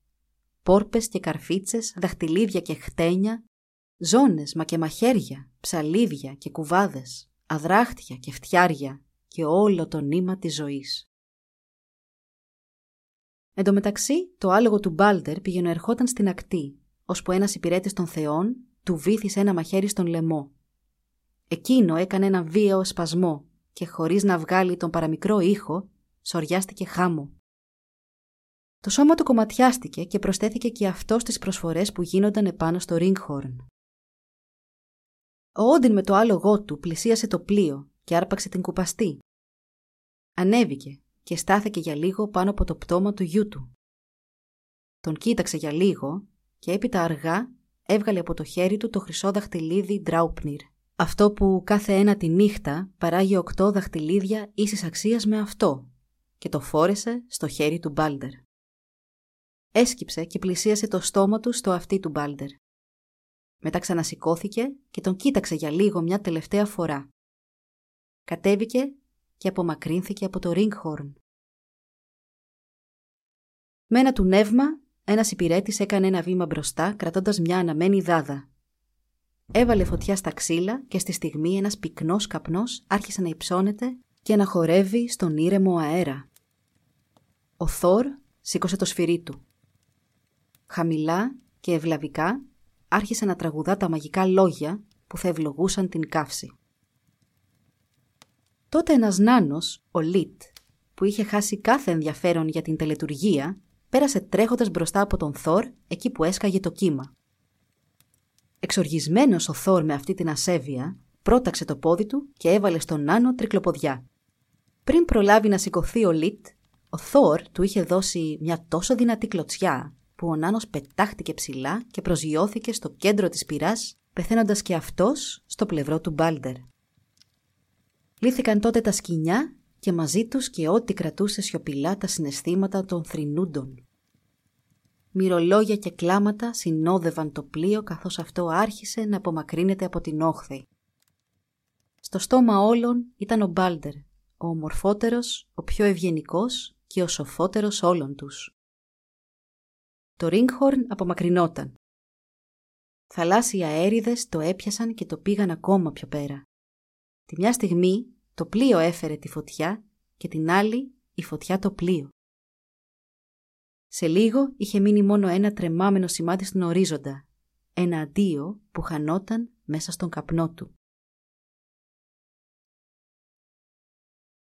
Speaker 1: Πόρπες και καρφίτσες, δαχτυλίδια και χτένια, ζώνες μα και μαχαίρια, ψαλίδια και κουβάδες, αδράχτια και φτιάρια και όλο το νήμα της ζωής. Εν τω μεταξύ, το άλογο του Μπάλτερ πήγαινε ερχόταν στην ακτή, ώσπου ένας υπηρέτης των θεών του βήθησε ένα μαχαίρι στον λαιμό. Εκείνο έκανε ένα βίαιο σπασμό και χωρίς να βγάλει τον παραμικρό ήχο, σοριάστηκε χάμο. Το σώμα του κομματιάστηκε και προσθέθηκε και αυτός στις προσφορές που γίνονταν επάνω στο Ringhorn. Ο Όντιν με το άλογό του πλησίασε το πλοίο και άρπαξε την κουπαστή. Ανέβηκε και στάθηκε για λίγο πάνω από το πτώμα του γιού του. Τον κοίταξε για λίγο και έπειτα αργά έβγαλε από το χέρι του το χρυσό δαχτυλίδι Ντράουπνιρ. Αυτό που κάθε ένα τη νύχτα παράγει οκτώ δαχτυλίδια ίσης αξίας με αυτό και το φόρεσε στο χέρι του Μπάλντερ. Έσκυψε και πλησίασε το στόμα του στο αυτί του Μπάλντερ. Μετά ξανασηκώθηκε και τον κοίταξε για λίγο μια τελευταία φορά. Κατέβηκε και απομακρύνθηκε από το Ringhorn. Με ένα του νεύμα, ένας υπηρέτης έκανε ένα βήμα μπροστά κρατώντας μια αναμένη δάδα. Έβαλε φωτιά στα ξύλα και στη στιγμή ένας πυκνός καπνός άρχισε να υψώνεται και να χορεύει στον ήρεμο αέρα. Ο Θόρ σήκωσε το σφυρί του. Χαμηλά και ευλαβικά άρχισε να τραγουδά τα μαγικά λόγια που θα ευλογούσαν την καύση. Τότε ένας νάνος, ο Λίτ, που είχε χάσει κάθε ενδιαφέρον για την τελετουργία, πέρασε τρέχοντας μπροστά από τον Θόρ εκεί που έσκαγε το κύμα. Εξοργισμένος ο Θόρ με αυτή την ασέβεια, πρόταξε το πόδι του και έβαλε στον νάνο τρικλοποδιά. Πριν προλάβει να σηκωθεί ο Λίτ, ο Θόρ του είχε δώσει μια τόσο δυνατή κλωτσιά που ο Νάνος πετάχτηκε ψηλά και προσγειώθηκε στο κέντρο της πυράς, πεθαίνοντας και αυτός στο πλευρό του Μπάλντερ. Λύθηκαν τότε τα σκηνιά και μαζί τους και ό,τι κρατούσε σιωπηλά τα συναισθήματα των θρηνούντων. Μυρολόγια και κλάματα συνόδευαν το πλοίο καθώς αυτό άρχισε να απομακρύνεται από την όχθη. Στο στόμα όλων ήταν ο Μπάλντερ, ο ομορφότερος, ο πιο ευγενικός και ο σοφότερος όλων τους. Το Ringhorn απομακρυνόταν. Θαλάσσια αέριδες το έπιασαν και το πήγαν ακόμα πιο πέρα. Τη μια στιγμή το πλοίο έφερε τη φωτιά και την άλλη η φωτιά το πλοίο. Σε λίγο είχε μείνει μόνο ένα τρεμάμενο σημάδι στον ορίζοντα, ένα αντίο που χανόταν μέσα στον καπνό του.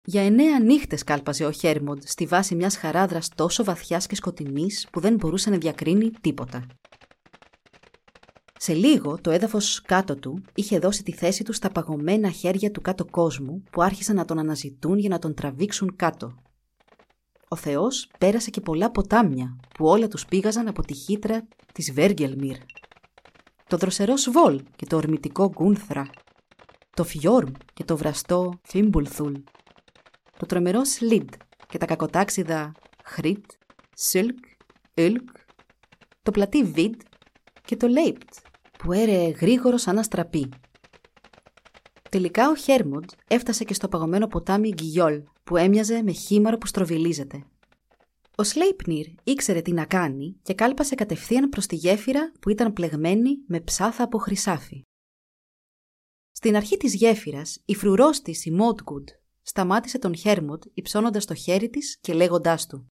Speaker 1: Για εννέα νύχτες κάλπαζε ο Χέρμοντ στη βάση μιας χαράδρας τόσο βαθιάς και σκοτεινής που δεν μπορούσε να διακρίνει τίποτα. Σε λίγο το έδαφος κάτω του είχε δώσει τη θέση του στα παγωμένα χέρια του κάτω κόσμου που άρχισαν να τον αναζητούν για να τον τραβήξουν κάτω. Ο Θεός πέρασε και πολλά ποτάμια που όλα τους πήγαζαν από τη χύτρα της Βέργελμιρ. Το δροσερό Σβόλ και το ορμητικό Γκούνθρα. Το Φιόρμ και το βραστό Φίμπουλθουλ το τρομερό Σλιντ και τα κακοτάξιδα Χρίτ, Σιλκ, Ιλκ, το πλατή Βιντ και το Λέιπτ που έρεε γρήγορος σαν αστραπή. Τελικά ο Χέρμοντ έφτασε και στο παγωμένο ποτάμι Γκυγιόλ που έμοιαζε με χήμαρο που στροβιλίζεται. Ο Σλέιπνιρ ήξερε τι να κάνει και κάλπασε κατευθείαν προς τη γέφυρα που ήταν πλεγμένη με ψάθα από χρυσάφι. Στην αρχή της γέφυρας, η φρουρός της, η Μότγκουντ, σταμάτησε τον Χέρμοντ υψώνοντας το χέρι της και λέγοντάς του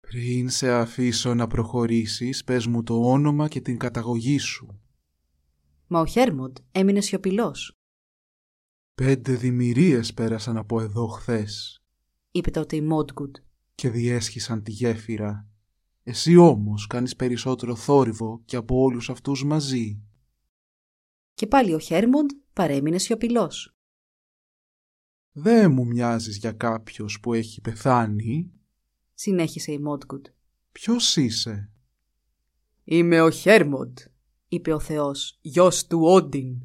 Speaker 4: «Πριν σε αφήσω να προχωρήσεις, πες μου το όνομα και την καταγωγή σου».
Speaker 1: Μα ο Χέρμοντ έμεινε σιωπηλός.
Speaker 4: «Πέντε δημιουργίες πέρασαν από εδώ χθες»,
Speaker 1: είπε τότε η Μόντγκουντ.
Speaker 4: «και διέσχισαν τη γέφυρα. Εσύ όμως κάνεις περισσότερο θόρυβο και από όλους αυτούς μαζί».
Speaker 1: Και πάλι ο Χέρμοντ παρέμεινε σιωπηλός.
Speaker 4: Δεν μου μοιάζεις για κάποιος που έχει πεθάνει.
Speaker 1: Συνέχισε η Μότγκουτ.
Speaker 4: Ποιος είσαι;
Speaker 2: Είμαι ο Χέρμοντ,
Speaker 1: είπε ο Θεός.
Speaker 2: γιος του Όντιν.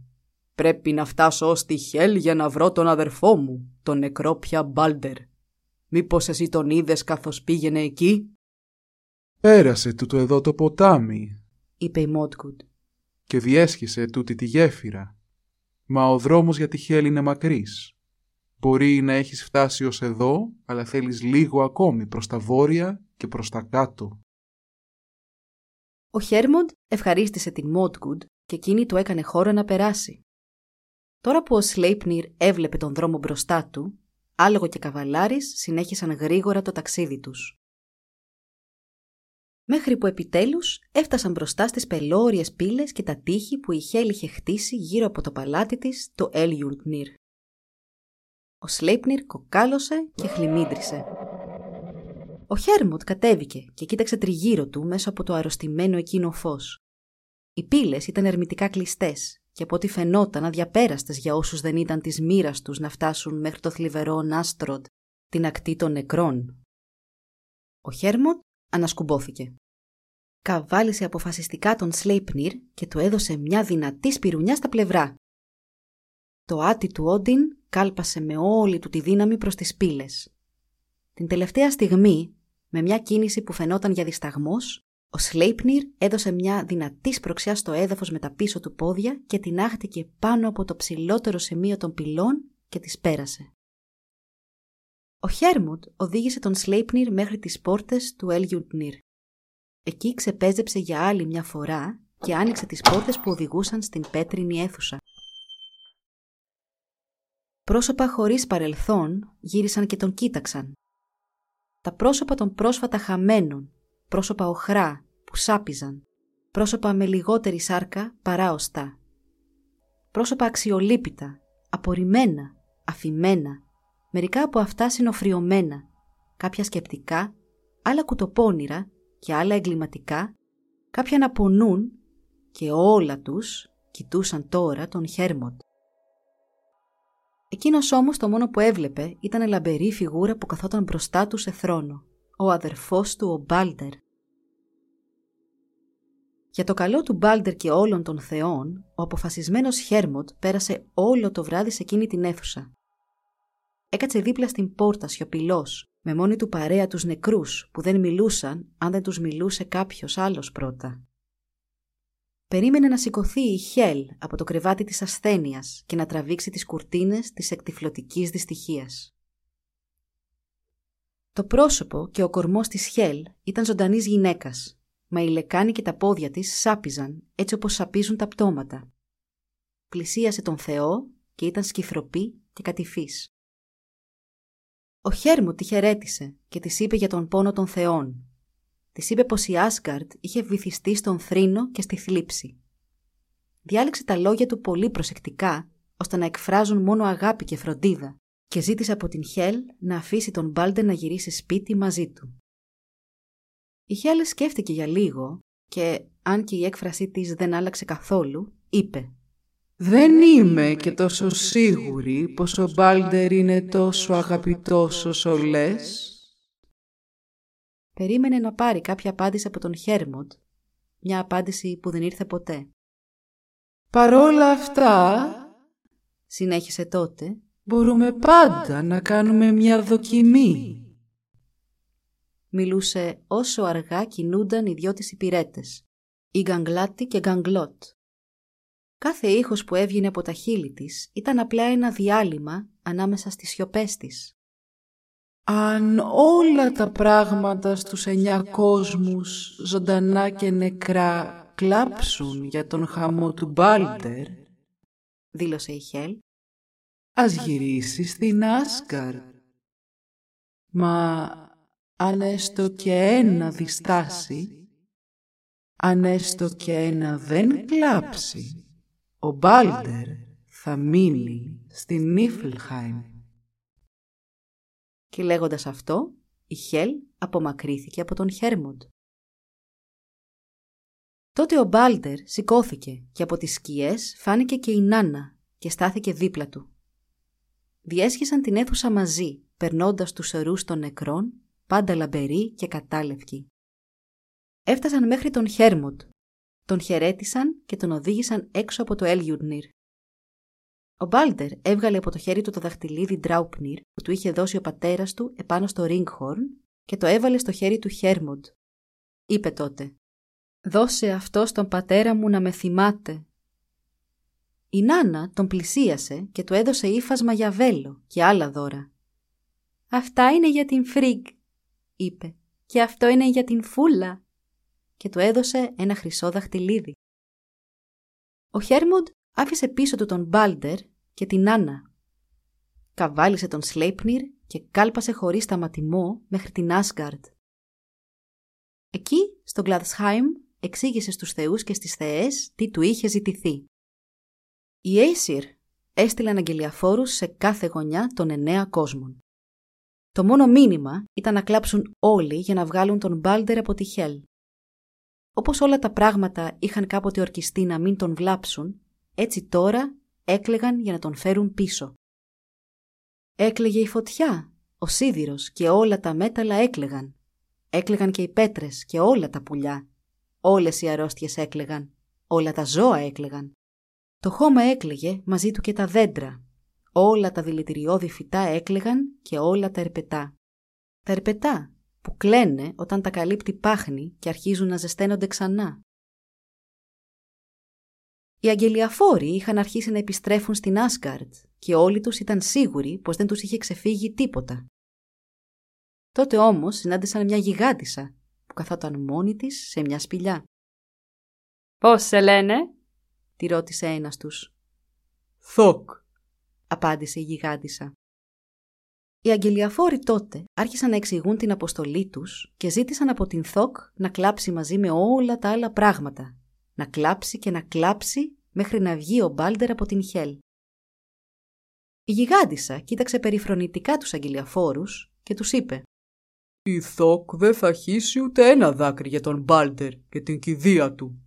Speaker 2: Πρέπει να φτάσω ως τη Χέλ για να βρω τον αδερφό μου, τον νεκρό πια Μπάλτερ. Μήπως εσύ τον είδες καθώς πήγαινε εκεί;
Speaker 4: Πέρασε τούτο εδώ το ποτάμι
Speaker 1: είπε η Μότγκουτ.
Speaker 4: και διέσχισε τούτη τη γέφυρα. Μα ο δρόμος για τη Χέλ είναι μακρύς. Μπορεί να έχεις φτάσει ως εδώ, αλλά θέλεις λίγο ακόμη προς τα βόρεια και προς τα κάτω.
Speaker 1: Ο Χέρμοντ ευχαρίστησε την Μότγκουτ και εκείνη του έκανε χώρο να περάσει. Τώρα που ο Σλέιπνιρ έβλεπε τον δρόμο μπροστά του, άλογο και καβαλάρης συνέχισαν γρήγορα το ταξίδι τους. Μέχρι που επιτέλους έφτασαν μπροστά στις πελώριες πύλες και τα τείχη που η Χέλ είχε χτίσει γύρω από το παλάτι της, το Έλιουλτνιρ. Ο Σλέιπνιρ κοκάλωσε και χλιμίντρισε. Ο Χέρμοντ κατέβηκε και κοίταξε τριγύρω του μέσα από το αρρωστημένο εκείνο φως. Οι πύλες ήταν ερμητικά κλειστές και από ό,τι φαινόταν αδιαπέραστες για όσους δεν ήταν της μοίρας τους να φτάσουν μέχρι το θλιβερό Νάστροντ, την ακτή των νεκρών. Ο Χέρμοντ ανασκουμπόθηκε. Καβάλισε αποφασιστικά τον Σλέιπνιρ και του έδωσε μια δυνατή σπιρουνιά στα πλευρά. Το άτι του Όντιν κάλπασε με όλη του τη δύναμη προς τις πύλες. Την τελευταία στιγμή, με μια κίνηση που φαινόταν για δισταγμός, ο Σλέιπνιρ έδωσε μια δυνατή σπροξιά στο έδαφος με τα πίσω του πόδια και την άχτηκε πάνω από το ψηλότερο σημείο των πυλών και τις πέρασε. Ο Χέρμουντ οδήγησε τον Σλέιπνιρ μέχρι τις πόρτες του Έλγιουντνιρ. Εκεί ξεπέζεψε για άλλη μια φορά και άνοιξε τις πόρτες που οδηγούσαν στην πέτρινη αίθουσα. Πρόσωπα χωρίς παρελθόν γύρισαν και τον κοίταξαν. Τα πρόσωπα των πρόσφατα χαμένων, πρόσωπα οχρά που σάπιζαν, πρόσωπα με λιγότερη σάρκα παρά οστά. Πρόσωπα αξιολύπητα, απορριμμένα, αφημένα, μερικά από αυτά συνοφριωμένα, κάποια σκεπτικά, άλλα κουτοπώνυρα και άλλα εγκληματικά, κάποια να πονούν και όλα τους κοιτούσαν τώρα τον Χέρμοντ. Εκείνος όμως το μόνο που έβλεπε ήταν λαμπερή φιγούρα που καθόταν μπροστά του σε θρόνο, ο αδερφός του ο Μπάλτερ. Για το καλό του Μπάλτερ και όλων των θεών, ο αποφασισμένος Χέρμοντ πέρασε όλο το βράδυ σε εκείνη την αίθουσα. Έκατσε δίπλα στην πόρτα σιωπηλός, με μόνη του παρέα τους νεκρούς που δεν μιλούσαν αν δεν τους μιλούσε κάποιος άλλος πρώτα. Περίμενε να σηκωθεί η Χέλ από το κρεβάτι της ασθένειας και να τραβήξει τις κουρτίνες της εκτιφλωτικής δυστυχίας. Το πρόσωπο και ο κορμός της Χέλ ήταν ζωντανής γυναίκας, μα η λεκάνη και τα πόδια της σάπιζαν έτσι όπως σαπίζουν τα πτώματα. Πλησίασε τον Θεό και ήταν σκυφροπή και κατηφής. Ο Χέρμου τη χαιρέτησε και της είπε για τον πόνο των θεών. Της είπε πως η Άσγκαρτ είχε βυθιστεί στον θρήνο και στη θλίψη. Διάλεξε τα λόγια του πολύ προσεκτικά, ώστε να εκφράζουν μόνο αγάπη και φροντίδα, και ζήτησε από την Χέλ να αφήσει τον Μπάλντε να γυρίσει σπίτι μαζί του. Η Χέλ σκέφτηκε για λίγο και, αν και η έκφρασή της δεν άλλαξε καθόλου, είπε
Speaker 2: δεν είμαι και τόσο σίγουρη πως ο Μπάλντερ είναι τόσο αγαπητός όσο λες.
Speaker 1: Περίμενε να πάρει κάποια απάντηση από τον Χέρμοντ, μια απάντηση που δεν ήρθε ποτέ.
Speaker 2: Παρόλα αυτά,
Speaker 1: συνέχισε τότε,
Speaker 2: μπορούμε πάντα να κάνουμε μια δοκιμή.
Speaker 1: Μιλούσε όσο αργά κινούνταν οι δυο της υπηρέτες, η Γκαγκλάτη και Γκαγκλότ. Κάθε ήχος που έβγαινε από τα χείλη της ήταν απλά ένα διάλειμμα ανάμεσα στις σιωπές της.
Speaker 2: Αν όλα τα πράγματα στους εννιά κόσμους, ζωντανά και νεκρά, κλάψουν για τον χαμό του Μπάλτερ,
Speaker 1: δήλωσε η Χέλ,
Speaker 2: ας γυρίσει στην Άσκαρ. Μα αν έστω και ένα διστάσει, αν έστω και ένα δεν κλάψει, ο Μπάλτερ θα μείνει στην Νίφλχάιμ.
Speaker 1: Και λέγοντας αυτό, η Χέλ απομακρύθηκε από τον Χέρμοντ. Τότε ο Μπάλτερ σηκώθηκε και από τις σκιές φάνηκε και η Νάνα και στάθηκε δίπλα του. διέσχισαν την αίθουσα μαζί, περνώντας τους ορούς των νεκρών, πάντα λαμπεροί και κατάλευκοι. Έφτασαν μέχρι τον Χέρμοντ. Τον χαιρέτησαν και τον οδήγησαν έξω από το Έλγιουρνιρ. Ο Μπάλτερ έβγαλε από το χέρι του το δαχτυλίδι Ντράουπνιρ που του είχε δώσει ο πατέρας του επάνω στο Ρίγκχορν και το έβαλε στο χέρι του Χέρμοντ. Είπε τότε «Δώσε αυτό στον πατέρα μου να με θυμάται». Η Νάνα τον πλησίασε και του έδωσε ύφασμα για βέλο και άλλα δώρα. «Αυτά είναι για την Φρίγκ», είπε, «και αυτό είναι για την Φούλα» και του έδωσε ένα χρυσό δαχτυλίδι. Ο Χέρμοντ άφησε πίσω του τον Μπάλτερ και την Άννα. Καβάλισε τον Σλέιπνιρ και κάλπασε χωρίς σταματημό μέχρι την Άσγκαρτ. Εκεί, στο Γκλαδσχάιμ, εξήγησε στους θεούς και στις θεές τι του είχε ζητηθεί. Οι Aesir έστειλαν αγγελιαφόρους σε κάθε γωνιά των εννέα κόσμων. Το μόνο μήνυμα ήταν να κλάψουν όλοι για να βγάλουν τον Μπάλτερ από τη Χέλ. Όπως όλα τα πράγματα είχαν κάποτε ορκιστεί να μην τον βλάψουν, έτσι τώρα έκλεγαν για να τον φέρουν πίσω. Έκλεγε η φωτιά, ο σίδηρος και όλα τα μέταλλα έκλεγαν. Έκλεγαν και οι πέτρες και όλα τα πουλιά. Όλες οι αρρώστιες έκλεγαν. Όλα τα ζώα έκλεγαν. Το χώμα έκλεγε μαζί του και τα δέντρα. Όλα τα δηλητηριώδη φυτά έκλεγαν και όλα τα ερπετά. Τα ερπετά που κλαίνε όταν τα καλύπτει πάχνη και αρχίζουν να ζεσταίνονται ξανά. Οι αγγελιαφόροι είχαν αρχίσει να επιστρέφουν στην Άσκαρτ και όλοι τους ήταν σίγουροι πως δεν τους είχε ξεφύγει τίποτα. Τότε όμως συνάντησαν μια γιγάντισσα που καθόταν μόνη της σε μια σπηλιά.
Speaker 5: «Πώς σε λένε»
Speaker 1: τη ρώτησε ένας τους.
Speaker 2: «Θοκ»,
Speaker 1: απάντησε η γιγάντισσα. Οι αγγελιαφόροι τότε άρχισαν να εξηγούν την αποστολή τους και ζήτησαν από την Θοκ να κλάψει μαζί με όλα τα άλλα πράγματα. Να κλάψει και να κλάψει μέχρι να βγει ο Μπάλτερ από την Χέλ. Η γιγάντισσα κοίταξε περιφρονητικά τους αγγελιαφόρους και τους είπε
Speaker 2: «Η Θοκ δεν θα χύσει ούτε ένα δάκρυ για τον Μπάλτερ και την κηδεία του.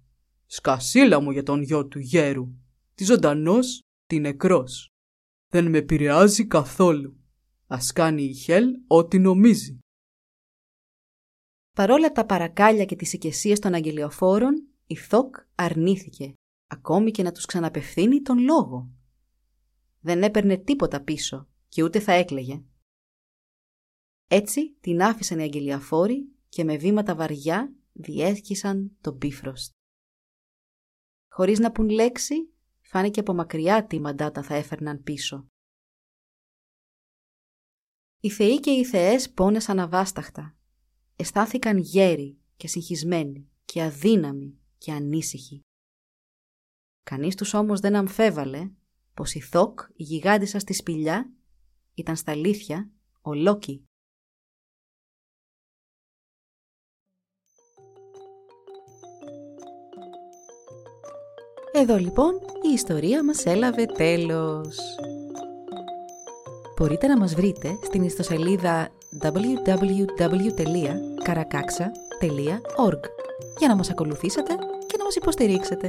Speaker 2: Σκασίλα μου για τον γιο του γέρου. Τι ζωντανός, τι νεκρός. Δεν με επηρεάζει καθόλου. Ας κάνει η Χέλ ό,τι νομίζει.
Speaker 1: Παρόλα τα παρακάλια και τις οικεσίες των αγγελιοφόρων, η Θοκ αρνήθηκε, ακόμη και να τους ξαναπευθύνει τον λόγο. Δεν έπαιρνε τίποτα πίσω και ούτε θα έκλαιγε. Έτσι την άφησαν οι αγγελιαφόροι και με βήματα βαριά διέσχισαν τον Bifrost. Χωρίς να πουν λέξη, φάνηκε από μακριά τι μαντάτα θα έφερναν πίσω. Οι θεοί και οι θεές πόνεσαν αβάσταχτα. Αισθάνθηκαν γέροι και συγχυσμένοι και αδύναμοι και ανήσυχοι. Κανείς τους όμως δεν αμφέβαλε πως η Θόκ, η γιγάντισσα στη σπηλιά, ήταν στα αλήθεια ο Λόκι. Εδώ λοιπόν η ιστορία μας έλαβε τέλος. Μπορείτε να μας βρείτε στην ιστοσελίδα www.karakaksa.org για να μας ακολουθήσετε και να μας υποστηρίξετε.